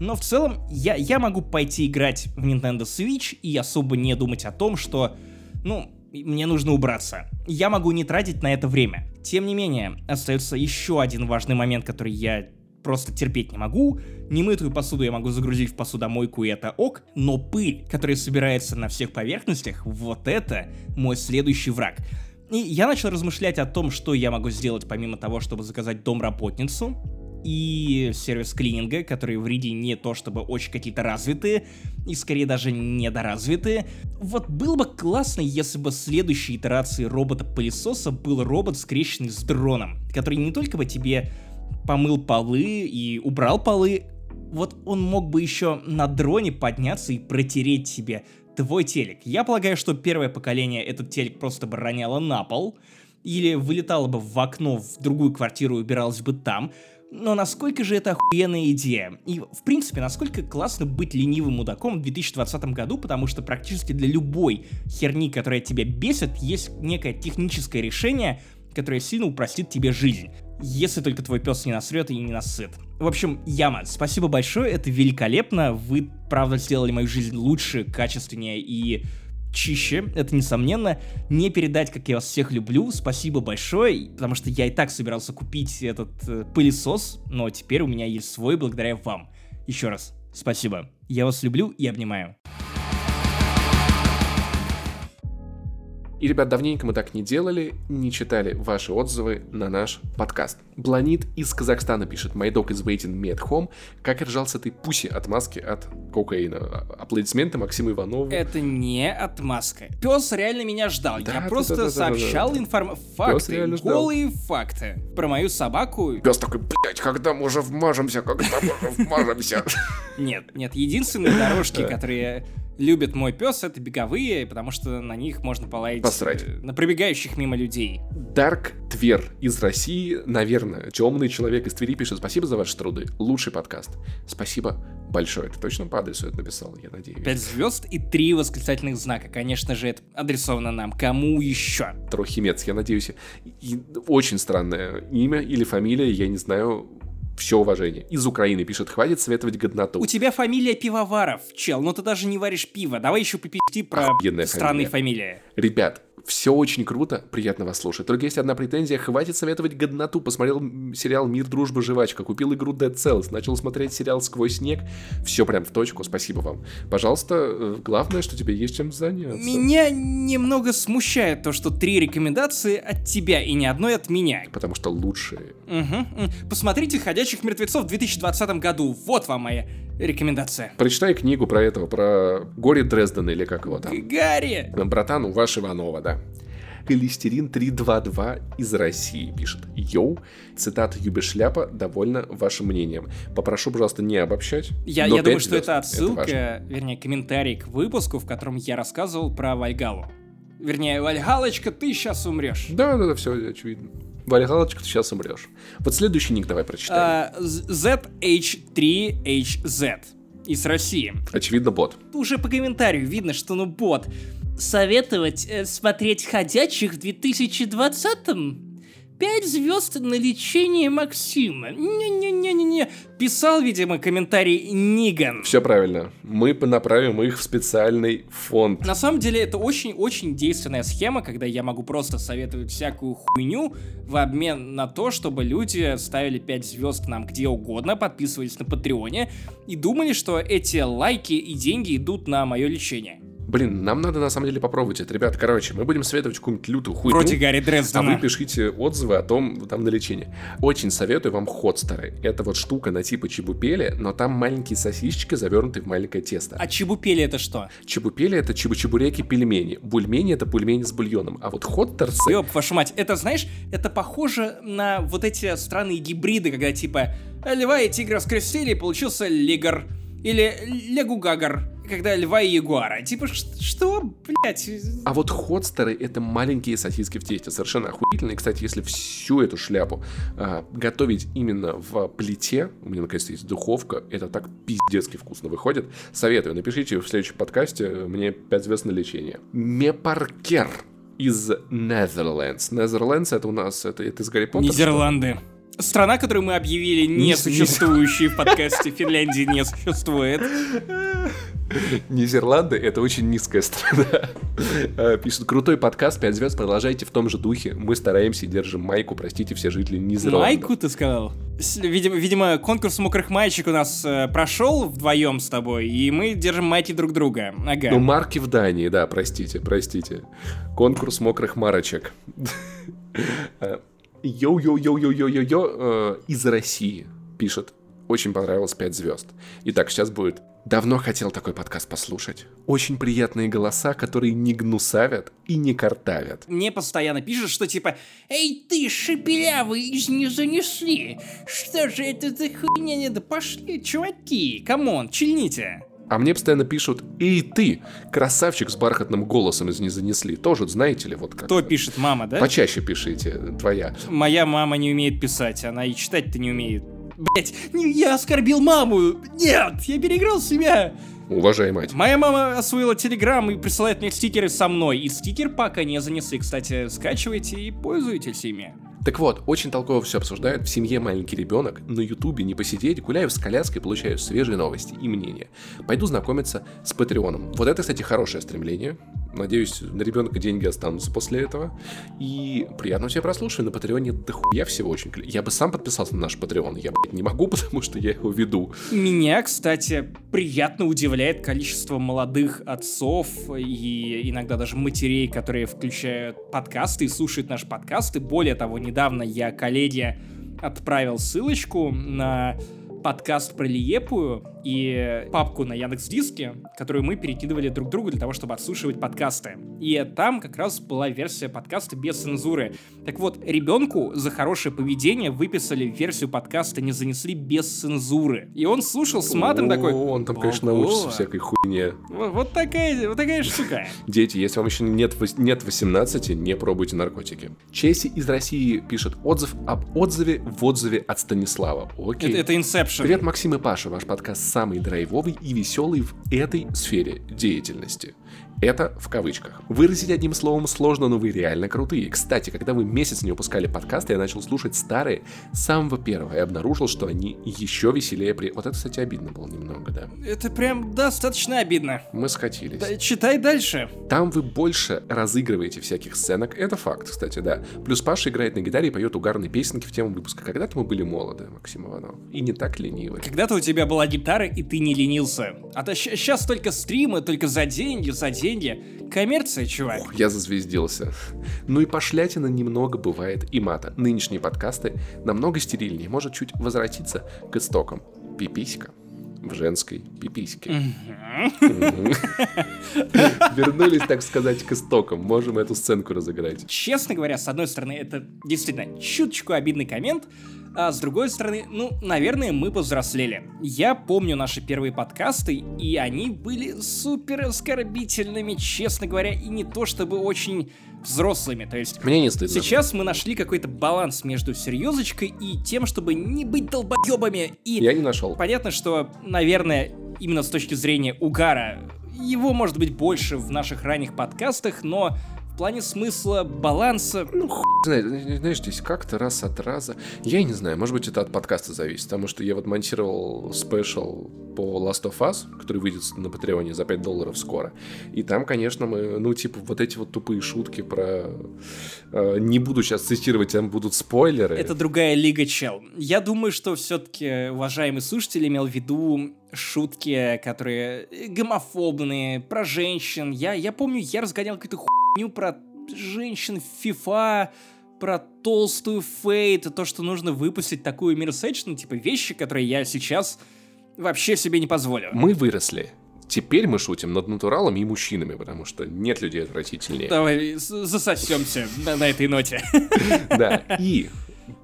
Но в целом я, я могу пойти играть в Nintendo Switch и особо не думать о том, что, ну, мне нужно убраться. Я могу не тратить на это время. Тем не менее, остается еще один важный момент, который я просто терпеть не могу. Немытую посуду я могу загрузить в посудомойку, и это ок, но пыль, которая собирается на всех поверхностях, вот это мой следующий враг. И я начал размышлять о том, что я могу сделать помимо того, чтобы заказать домработницу, и сервис клининга, которые в Риде не то чтобы очень какие-то развитые, и скорее даже недоразвитые. Вот было бы классно, если бы следующей итерацией робота-пылесоса был робот, скрещенный с дроном, который не только бы тебе помыл полы и убрал полы, вот он мог бы еще на дроне подняться и протереть себе твой телек. Я полагаю, что первое поколение этот телек просто бы роняло на пол, или вылетало бы в окно в другую квартиру и убиралось бы там, но насколько же это охуенная идея? И, в принципе, насколько классно быть ленивым мудаком в 2020 году, потому что практически для любой херни, которая тебя бесит, есть некое техническое решение, которое сильно упростит тебе жизнь. Если только твой пес не насрет и не насыт. В общем, Яма, спасибо большое, это великолепно. Вы, правда, сделали мою жизнь лучше, качественнее и чище, это несомненно. Не передать, как я вас всех люблю. Спасибо большое, потому что я и так собирался купить этот э, пылесос, но теперь у меня есть свой благодаря вам. Еще раз, спасибо. Я вас люблю и обнимаю. И, ребят, давненько мы так не делали, не читали ваши отзывы на наш подкаст. Бланит из Казахстана пишет «My dog is waiting me at home». Как ржался ты пуси от маски от кокаина? Аплодисменты Максиму Иванову. Это не отмазка. Пес реально меня ждал. Да, Я да, просто да, да, сообщал да, да, информ... факты, голые факты про мою собаку. Пес такой, блядь, когда мы уже вмажемся, когда мы уже вмажемся. Нет, нет, единственные дорожки, которые любит мой пес, это беговые, потому что на них можно полаять Посрать. Э, на пробегающих мимо людей. Дарк Твер из России, наверное, темный человек из Твери пишет, спасибо за ваши труды, лучший подкаст. Спасибо большое. Ты точно по адресу это написал, я надеюсь. Пять звезд и три восклицательных знака. Конечно же, это адресовано нам. Кому еще? Трохимец, я надеюсь. И очень странное имя или фамилия, я не знаю, все уважение. Из Украины пишет, хватит советовать годноту. У тебя фамилия Пивоваров, чел, но ты даже не варишь пиво. Давай еще попизди про Охуенная фамилии. Ребят, все очень круто, приятно вас слушать. Только есть одна претензия, хватит советовать годноту. Посмотрел сериал «Мир, дружба, жвачка», купил игру Dead Cells, начал смотреть сериал «Сквозь снег». Все прям в точку, спасибо вам. Пожалуйста, э, главное, что тебе есть чем заняться. Меня немного смущает то, что три рекомендации от тебя и ни одной от меня. Потому что лучшие. Угу. Посмотрите «Ходячих мертвецов» в 2020 году. Вот вам моя рекомендация. Прочитай книгу про этого, про Гори Дрезден или как его там. Гарри! Братан, у ваш Иванова, да. Холестерин 322 из России пишет. Йоу, цитата Юби Шляпа довольно вашим мнением. Попрошу, пожалуйста, не обобщать. Я, я думаю, что это отсылка, это вернее, комментарий к выпуску, в котором я рассказывал про Вальгалу. Вернее, Вальгалочка, ты сейчас умрешь. Да, да, да, все очевидно. Вальгалочка, ты сейчас умрешь. Вот следующий ник давай прочитаем. ZH3HZ из России. Очевидно, бот. Уже по комментарию видно, что ну бот. Советовать э, смотреть «Ходячих» в 2020-м? Пять звезд на лечение Максима. Не-не-не-не-не. Писал, видимо, комментарий Ниган. Все правильно. Мы направим их в специальный фонд. На самом деле это очень-очень действенная схема, когда я могу просто советовать всякую хуйню в обмен на то, чтобы люди ставили 5 звезд нам где угодно, подписывались на Патреоне и думали, что эти лайки и деньги идут на мое лечение. Блин, нам надо на самом деле попробовать это. Ребят, короче, мы будем советовать какую-нибудь лютую хуйню. Вроде Гарри Дрездена. А вы пишите отзывы о том, там, на лечение. Очень советую вам ходстеры. Это вот штука на типа чебупели, но там маленькие сосисочки, завернутые в маленькое тесто. А чебупели это что? Чебупели это чебу-чебуреки пельмени. Бульмени это бульмени с бульоном. А вот хоттерсы... Ёб, вашу мать, это, знаешь, это похоже на вот эти странные гибриды, когда типа льва и тигра скрестили, и получился лигар. Или лягугагар когда льва и ягуара. Типа, что, блядь? А вот ходстеры — это маленькие сосиски в тесте, совершенно охуительные. Кстати, если всю эту шляпу а, готовить именно в плите, у меня, наконец-то, есть духовка, это так пиздецки вкусно выходит. Советую, напишите в следующем подкасте мне 5 звезд на лечение. Мепаркер из Netherlands. Netherlands это у нас, это, это из Гарри Поттера. Нидерланды. Страна, которую мы объявили несуществующей в подкасте Финляндии не существует. Нидерланды — это очень низкая страна. А, пишут, крутой подкаст, 5 звезд, продолжайте в том же духе. Мы стараемся и держим майку, простите все жители Нидерландов. Майку, ты сказал? Видимо, видимо, конкурс мокрых маечек у нас э, прошел вдвоем с тобой, и мы держим майки друг друга. Ага. Ну, марки в Дании, да, простите, простите. Конкурс мокрых марочек. Йоу-йоу-йоу-йоу-йоу-йоу э, из России пишет. Очень понравилось 5 звезд. Итак, сейчас будет. Давно хотел такой подкаст послушать. Очень приятные голоса, которые не гнусавят и не картавят. Мне постоянно пишут, что типа «Эй ты, шепелявый, из не занесли! Что же это за хуйня? Да пошли, чуваки! Come on, чильните!» А мне постоянно пишут, и ты, красавчик с бархатным голосом из не занесли. Тоже, знаете ли, вот как. Кто пишет, мама, да? Почаще пишите, твоя. Моя мама не умеет писать, она и читать-то не умеет. Блять, я оскорбил маму! Нет, я переиграл себя! Уважай мать. Моя мама освоила Телеграм и присылает мне стикеры со мной. И стикер пока не занесли. Кстати, скачивайте и пользуйтесь ими. Так вот, очень толково все обсуждают. В семье маленький ребенок, на ютубе не посидеть, гуляю с коляской, получаю свежие новости и мнения. Пойду знакомиться с Патреоном. Вот это, кстати, хорошее стремление. Надеюсь, на ребенка деньги останутся после этого. И приятного тебе прослушивания. На Патреоне дохуя всего очень Я бы сам подписался на наш Патреон. Я, блядь, не могу, <laughs> потому что я его веду. Меня, кстати, приятно удивляет количество молодых отцов и иногда даже матерей, которые включают подкасты и слушают наши подкасты. Более того, недавно я коллеге отправил ссылочку на подкаст про Лиепую и папку на Яндекс Диске, которую мы перекидывали друг другу для того, чтобы отслушивать подкасты. И там как раз была версия подкаста без цензуры. Так вот, ребенку за хорошее поведение выписали версию подкаста «Не занесли без цензуры». И он слушал с матом такой... Он там, конечно, научится всякой хуйне. Вот, вот такая, вот такая штука. <laughs> Дети, если вам еще нет, нет 18, не пробуйте наркотики. Чеси из России пишет отзыв об отзыве в отзыве от Станислава. Окей. Это, это Inception. Привет, Максим и Паша. Ваш подкаст самый драйвовый и веселый в этой сфере деятельности. Это в кавычках. Выразить одним словом сложно, но вы реально крутые. Кстати, когда вы месяц не выпускали подкасты, я начал слушать старые с самого первого и обнаружил, что они еще веселее при... Вот это, кстати, обидно было немного, да. Это прям достаточно обидно. Мы скатились. Да, читай дальше. Там вы больше разыгрываете всяких сценок. Это факт, кстати, да. Плюс Паша играет на гитаре и поет угарные песенки в тему выпуска. Когда-то мы были молоды, Максим Иванов. И не так ленивы. Когда-то у тебя была гитара, и ты не ленился. А то сейчас только стримы, только за деньги, за деньги деньги. Коммерция, чувак. Ох, я зазвездился. Ну и пошлятина немного бывает и мата. Нынешние подкасты намного стерильнее. Может чуть возвратиться к истокам. Пиписька в женской пипиське. <laughs> Вернулись, так сказать, к истокам. Можем эту сценку разыграть. Честно говоря, с одной стороны, это действительно чуточку обидный коммент, а с другой стороны, ну, наверное, мы повзрослели. Я помню наши первые подкасты, и они были супер оскорбительными, честно говоря, и не то чтобы очень взрослыми. То есть... Мне не стыдно. Сейчас мы нашли какой-то баланс между серьезочкой и тем, чтобы не быть долбоебами. И Я не нашел. Понятно, что, наверное, именно с точки зрения угара, его может быть больше в наших ранних подкастах, но в плане смысла, баланса. Ну, хуй знает, знаешь, здесь как-то раз от раза. Я не знаю, может быть, это от подкаста зависит, потому что я вот монтировал спешл по Last of Us, который выйдет на Патреоне за 5 долларов скоро. И там, конечно, мы, ну, типа, вот эти вот тупые шутки про... Э, не буду сейчас цитировать, там будут спойлеры. Это другая лига, чел. Я думаю, что все-таки уважаемый слушатель имел в виду шутки, которые гомофобные, про женщин. Я, я помню, я разгонял какую-то хуйню про женщин в FIFA, про толстую фейт, то, что нужно выпустить такую мирсэчну, типа вещи, которые я сейчас вообще себе не позволю. Мы выросли. Теперь мы шутим над натуралами и мужчинами, потому что нет людей отвратительнее. Давай засосемся на, на этой ноте. <laughs> Да, и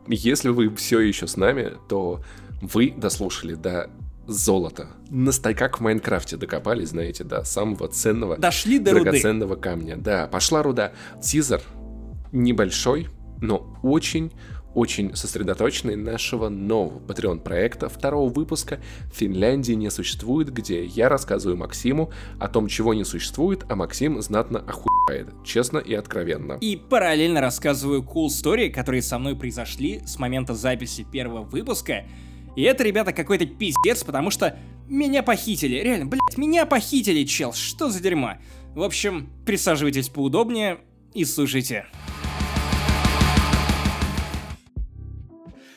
если вы все еще с нами, то вы дослушали до золота. Настой как в Майнкрафте докопались, знаете, до самого ценного, Дошли до драгоценного руды. камня. Да, пошла руда. Тизер небольшой, но очень очень сосредоточенный нашего нового Patreon проекта, второго выпуска «Финляндии не существует», где я рассказываю Максиму о том, чего не существует, а Максим знатно охуевает, честно и откровенно. И параллельно рассказываю cool story, которые со мной произошли с момента записи первого выпуска, и это, ребята, какой-то пиздец, потому что меня похитили. Реально, блядь, меня похитили, чел. Что за дерьмо? В общем, присаживайтесь поудобнее и слушайте.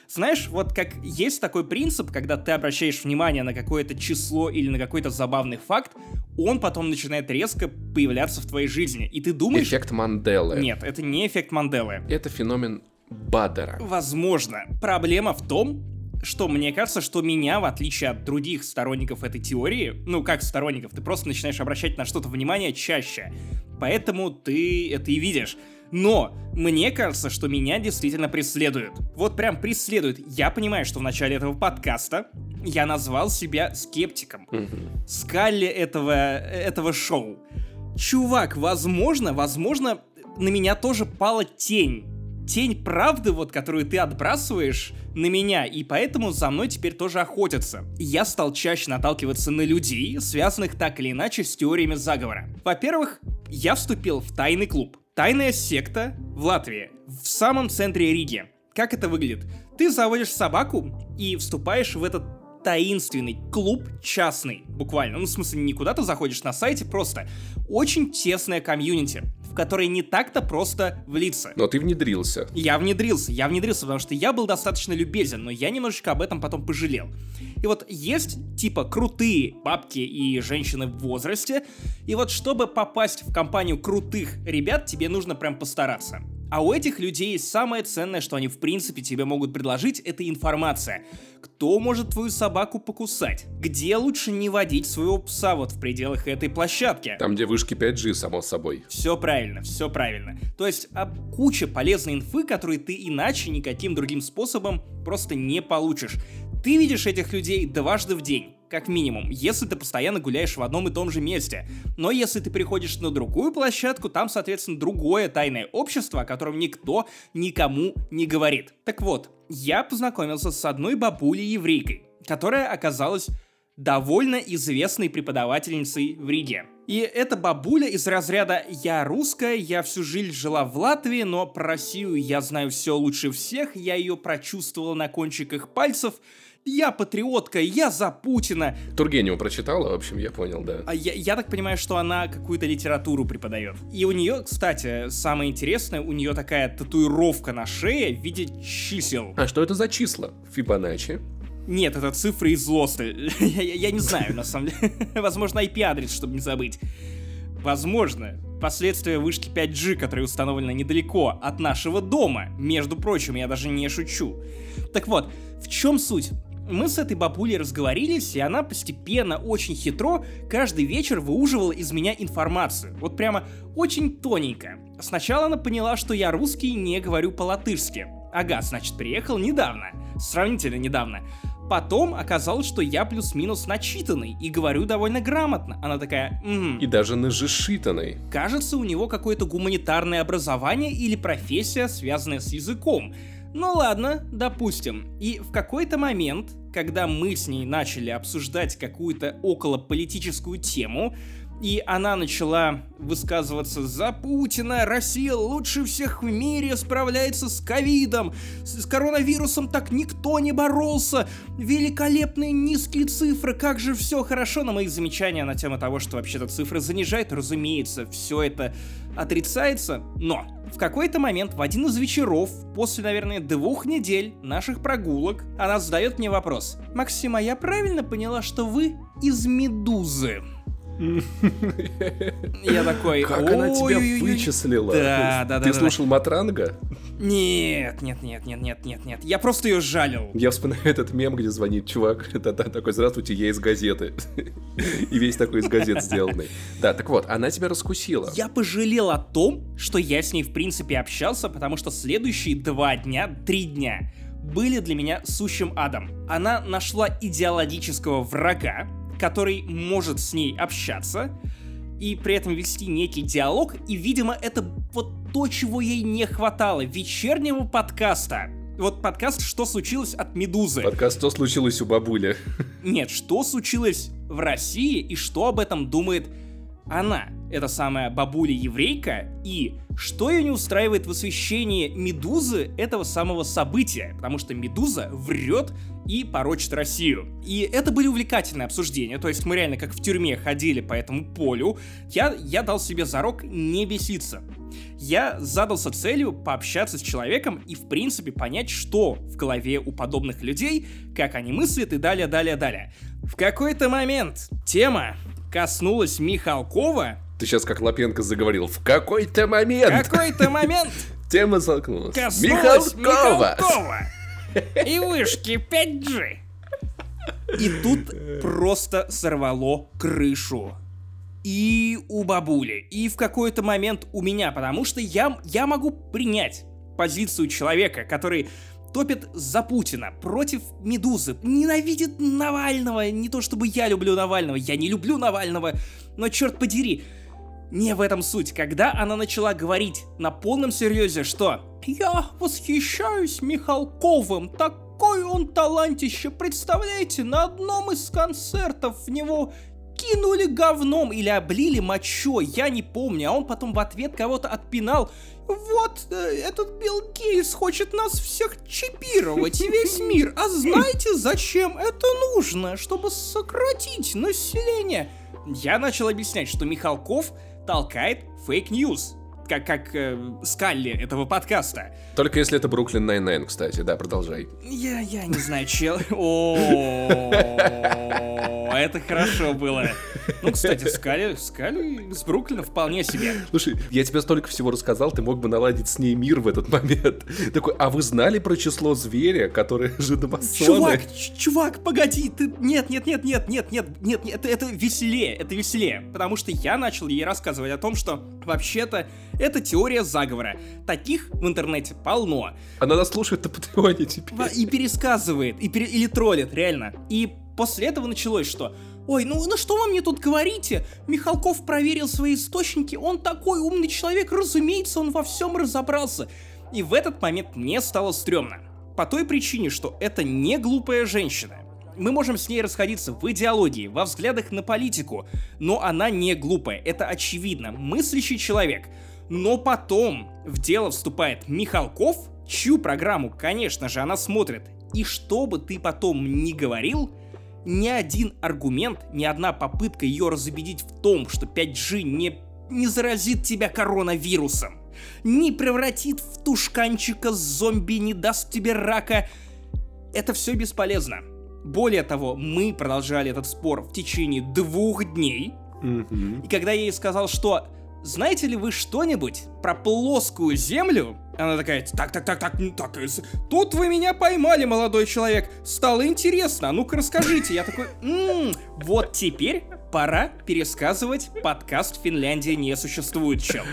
Знаешь, вот как есть такой принцип, когда ты обращаешь внимание на какое-то число или на какой-то забавный факт, он потом начинает резко появляться в твоей жизни. И ты думаешь... Эффект Манделы. Нет, это не эффект Манделы. Это феномен Бадера. Возможно. Проблема в том, что мне кажется, что меня, в отличие от других сторонников этой теории, ну как сторонников, ты просто начинаешь обращать на что-то внимание чаще. Поэтому ты это и видишь. Но мне кажется, что меня действительно преследуют. Вот прям преследуют. Я понимаю, что в начале этого подкаста я назвал себя скептиком. Скалли этого, этого шоу. Чувак, возможно, возможно, на меня тоже пала тень. Тень правды, вот, которую ты отбрасываешь на меня, и поэтому за мной теперь тоже охотятся. Я стал чаще наталкиваться на людей, связанных так или иначе с теориями заговора. Во-первых, я вступил в тайный клуб. Тайная секта в Латвии, в самом центре Риги. Как это выглядит? Ты заводишь собаку и вступаешь в этот таинственный клуб частный, буквально. Ну, в смысле, не куда ты заходишь на сайте, просто очень тесная комьюнити, в которой не так-то просто влиться. Но ты внедрился. Я внедрился, я внедрился, потому что я был достаточно любезен, но я немножечко об этом потом пожалел. И вот есть, типа, крутые бабки и женщины в возрасте, и вот чтобы попасть в компанию крутых ребят, тебе нужно прям постараться. А у этих людей самое ценное, что они в принципе тебе могут предложить, это информация. Кто может твою собаку покусать? Где лучше не водить своего пса вот в пределах этой площадки? Там, где вышки 5G, само собой. Все правильно, все правильно. То есть а, куча полезной инфы, которые ты иначе никаким другим способом просто не получишь. Ты видишь этих людей дважды в день как минимум, если ты постоянно гуляешь в одном и том же месте. Но если ты приходишь на другую площадку, там, соответственно, другое тайное общество, о котором никто никому не говорит. Так вот, я познакомился с одной бабулей-еврейкой, которая оказалась довольно известной преподавательницей в Риге. И эта бабуля из разряда «я русская, я всю жизнь жила в Латвии, но про Россию я знаю все лучше всех, я ее прочувствовала на кончиках пальцев», я патриотка, я за Путина. Тургенева прочитала, в общем, я понял, да. А я, я так понимаю, что она какую-то литературу преподает. И у нее, кстати, самое интересное, у нее такая татуировка на шее в виде чисел. А что это за числа? Фибоначчи? Нет, это цифры из Лоста. <laughs> я, я, я не знаю, на самом деле. <laughs> Возможно, IP-адрес, чтобы не забыть. Возможно, последствия вышки 5G, которые установлены недалеко от нашего дома. Между прочим, я даже не шучу. Так вот, в чем суть? Мы с этой бабулей разговорились, и она постепенно, очень хитро, каждый вечер выуживала из меня информацию. Вот прямо очень тоненько. Сначала она поняла, что я русский не говорю по-латышски. Ага, значит, приехал недавно. Сравнительно недавно. Потом оказалось, что я плюс-минус начитанный и говорю довольно грамотно. Она такая, м И даже нажишитанный. Кажется, у него какое-то гуманитарное образование или профессия, связанная с языком. Ну ладно, допустим. И в какой-то момент, когда мы с ней начали обсуждать какую-то околополитическую тему, и она начала высказываться за Путина, Россия лучше всех в мире справляется с ковидом, с коронавирусом так никто не боролся, великолепные низкие цифры, как же все хорошо, на мои замечания на тему того, что вообще-то цифры занижают, разумеется, все это отрицается, но в какой-то момент, в один из вечеров, после, наверное, двух недель наших прогулок, она задает мне вопрос. «Максим, а я правильно поняла, что вы из «Медузы»?» Я такой, Как она тебя вычислила? Да, да, да. Ты слушал Матранга? Нет, нет, нет, нет, нет, нет, нет. Я просто ее жалил. Я вспоминаю этот мем, где звонит чувак, <laughs> да, такой, здравствуйте, я из газеты. И весь такой из газет сделанный. Да, так вот, она тебя раскусила. Я пожалел о том, что я с ней в принципе общался, потому что следующие два дня, три дня были для меня сущим адом. Она нашла идеологического врага, который может с ней общаться и при этом вести некий диалог, и, видимо, это вот то, чего ей не хватало, вечернего подкаста. Вот подкаст «Что случилось от Медузы». Подкаст «Что случилось у бабули?» Нет, что случилось в России и что об этом думает она, эта самая бабуля-еврейка, и что ее не устраивает в освещении Медузы этого самого события, потому что Медуза врет и порочит Россию. И это были увлекательные обсуждения, то есть мы реально как в тюрьме ходили по этому полю, я, я дал себе зарок не беситься. Я задался целью пообщаться с человеком и, в принципе, понять, что в голове у подобных людей, как они мыслят и далее, далее, далее. В какой-то момент тема коснулась Михалкова. Ты сейчас как Лапенко заговорил. В какой-то момент. В какой-то момент <laughs> Тема столкнулась. коснулась Михалкова. Михалкова. <laughs> И вышки 5G. И тут просто сорвало крышу. И у бабули, и в какой-то момент у меня, потому что я, я могу принять позицию человека, который топит за Путина, против Медузы, ненавидит Навального, не то чтобы я люблю Навального, я не люблю Навального, но черт подери, не в этом суть. Когда она начала говорить на полном серьезе, что «Я восхищаюсь Михалковым, такой он талантище, представляете, на одном из концертов в него кинули говном или облили мочой, я не помню, а он потом в ответ кого-то отпинал. Вот, э, этот Билл Гейтс хочет нас всех чипировать, весь мир. А знаете, зачем это нужно? Чтобы сократить население. Я начал объяснять, что Михалков толкает fake news. Как, как э, Скалли этого подкаста. Только если это Brooklyn Nine-Nine, кстати. Да, продолжай. Я, я не знаю, чел. О, это хорошо было. Ну, кстати, Скалли, Скалли с Бруклина вполне себе. Слушай, я тебе столько всего рассказал, ты мог бы наладить с ней мир в этот момент. <laughs> Такой, а вы знали про число зверя, которое <laughs> жидомасоны? Чувак, ч- чувак, погоди, ты... Нет, нет, нет, нет, нет, нет, нет, нет, это, это веселее, это веселее. Потому что я начал ей рассказывать о том, что вообще-то это теория заговора. Таких в интернете полно. Она нас слушает на Патреоне теперь. И пересказывает, и пере- или троллит, реально. И после этого началось, что Ой, ну, ну что вы мне тут говорите? Михалков проверил свои источники, он такой умный человек, разумеется, он во всем разобрался. И в этот момент мне стало стрёмно. По той причине, что это не глупая женщина. Мы можем с ней расходиться в идеологии, во взглядах на политику, но она не глупая, это очевидно, мыслящий человек. Но потом в дело вступает Михалков, чью программу, конечно же, она смотрит. И что бы ты потом ни говорил, ни один аргумент, ни одна попытка ее разубедить в том, что 5G не, не заразит тебя коронавирусом, не превратит в тушканчика зомби, не даст тебе рака, это все бесполезно. Более того, мы продолжали этот спор в течение двух дней, и когда я ей сказал, что знаете ли вы что-нибудь про плоскую землю? Она такая, так, так, так, так, так, тут вы меня поймали, молодой человек. Стало интересно, а ну-ка расскажите. Я такой, «М, вот теперь пора пересказывать подкаст «Финляндия не существует», чел.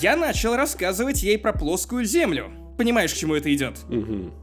Я начал рассказывать ей про плоскую землю. Понимаешь, к чему это идет?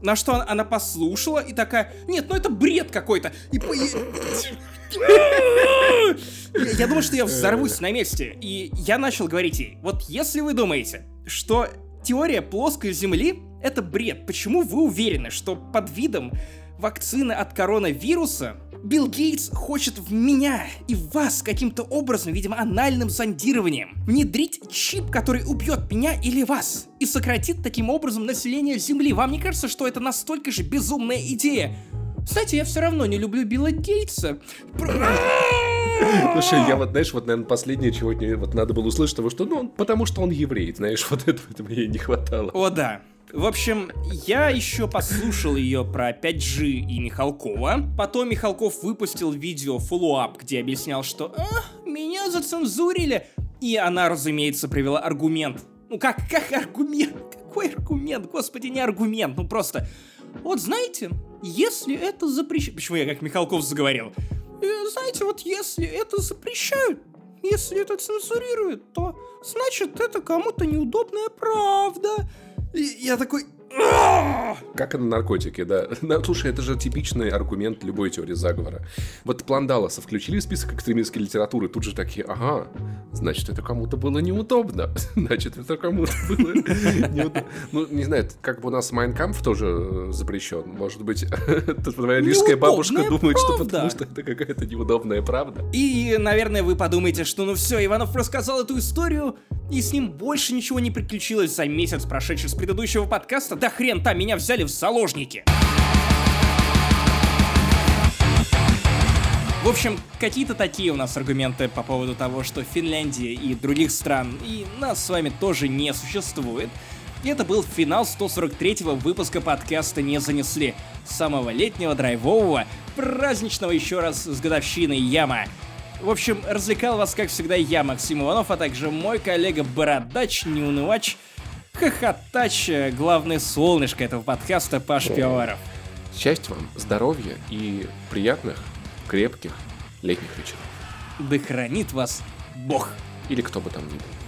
На что она, она послушала и такая, нет, ну это бред какой-то. И, по- <laughs> я думал, что я взорвусь на месте. И я начал говорить ей, вот если вы думаете, что теория плоской Земли — это бред, почему вы уверены, что под видом вакцины от коронавируса, Билл Гейтс хочет в меня и в вас каким-то образом, видимо, анальным зондированием, внедрить чип, который убьет меня или вас, и сократит таким образом население Земли. Вам не кажется, что это настолько же безумная идея? Кстати, я все равно не люблю Билла Гейтса. <laughs> Слушай, я вот, знаешь, вот, наверное, последнее, чего вот надо было услышать, того, что, ну, потому что он еврей, знаешь, <laughs> вот этого, этого мне не хватало. О, да. В общем, я еще послушал ее про 5G и Михалкова. Потом Михалков выпустил видео follow-up, где объяснял, что а, меня зацензурили. И она, разумеется, привела аргумент. Ну как, как аргумент? Какой аргумент? Господи, не аргумент, ну просто... Вот знаете, если это запрещено... Почему я как Михалков заговорил? «Э, знаете, вот если это запрещают, если это цензурируют, то значит это кому-то неудобная правда. И я такой, как это наркотики, да. <laughs> Ну, слушай, это же типичный аргумент любой теории заговора. Вот план Далласа включили в список экстремистской литературы, тут же такие, ага, значит, это кому-то было неудобно. <laughs> Значит, это кому-то было <laughs> неудобно. Ну, не знаю, как бы у нас Майнкамп тоже э, запрещен. Может быть, твоя рижская бабушка думает, что потому что это какая-то неудобная правда. И, наверное, вы подумаете, что ну все, Иванов рассказал эту историю, и с ним больше ничего не приключилось за месяц, прошедший с предыдущего подкаста. Да хрен там, меня взяли в заложники. В общем, какие-то такие у нас аргументы по поводу того, что Финляндия и других стран, и нас с вами тоже не существует. И это был финал 143-го выпуска подкаста «Не занесли», самого летнего, драйвового, праздничного еще раз с годовщиной Яма. В общем, развлекал вас, как всегда, я, Максим Иванов, а также мой коллега Бородач, Неунывач, Хохотач, главное солнышко этого подкаста, Паш Пивоваров. Счастья вам, здоровья и приятных, крепких летних вечеров. Да хранит вас Бог. Или кто бы там ни был.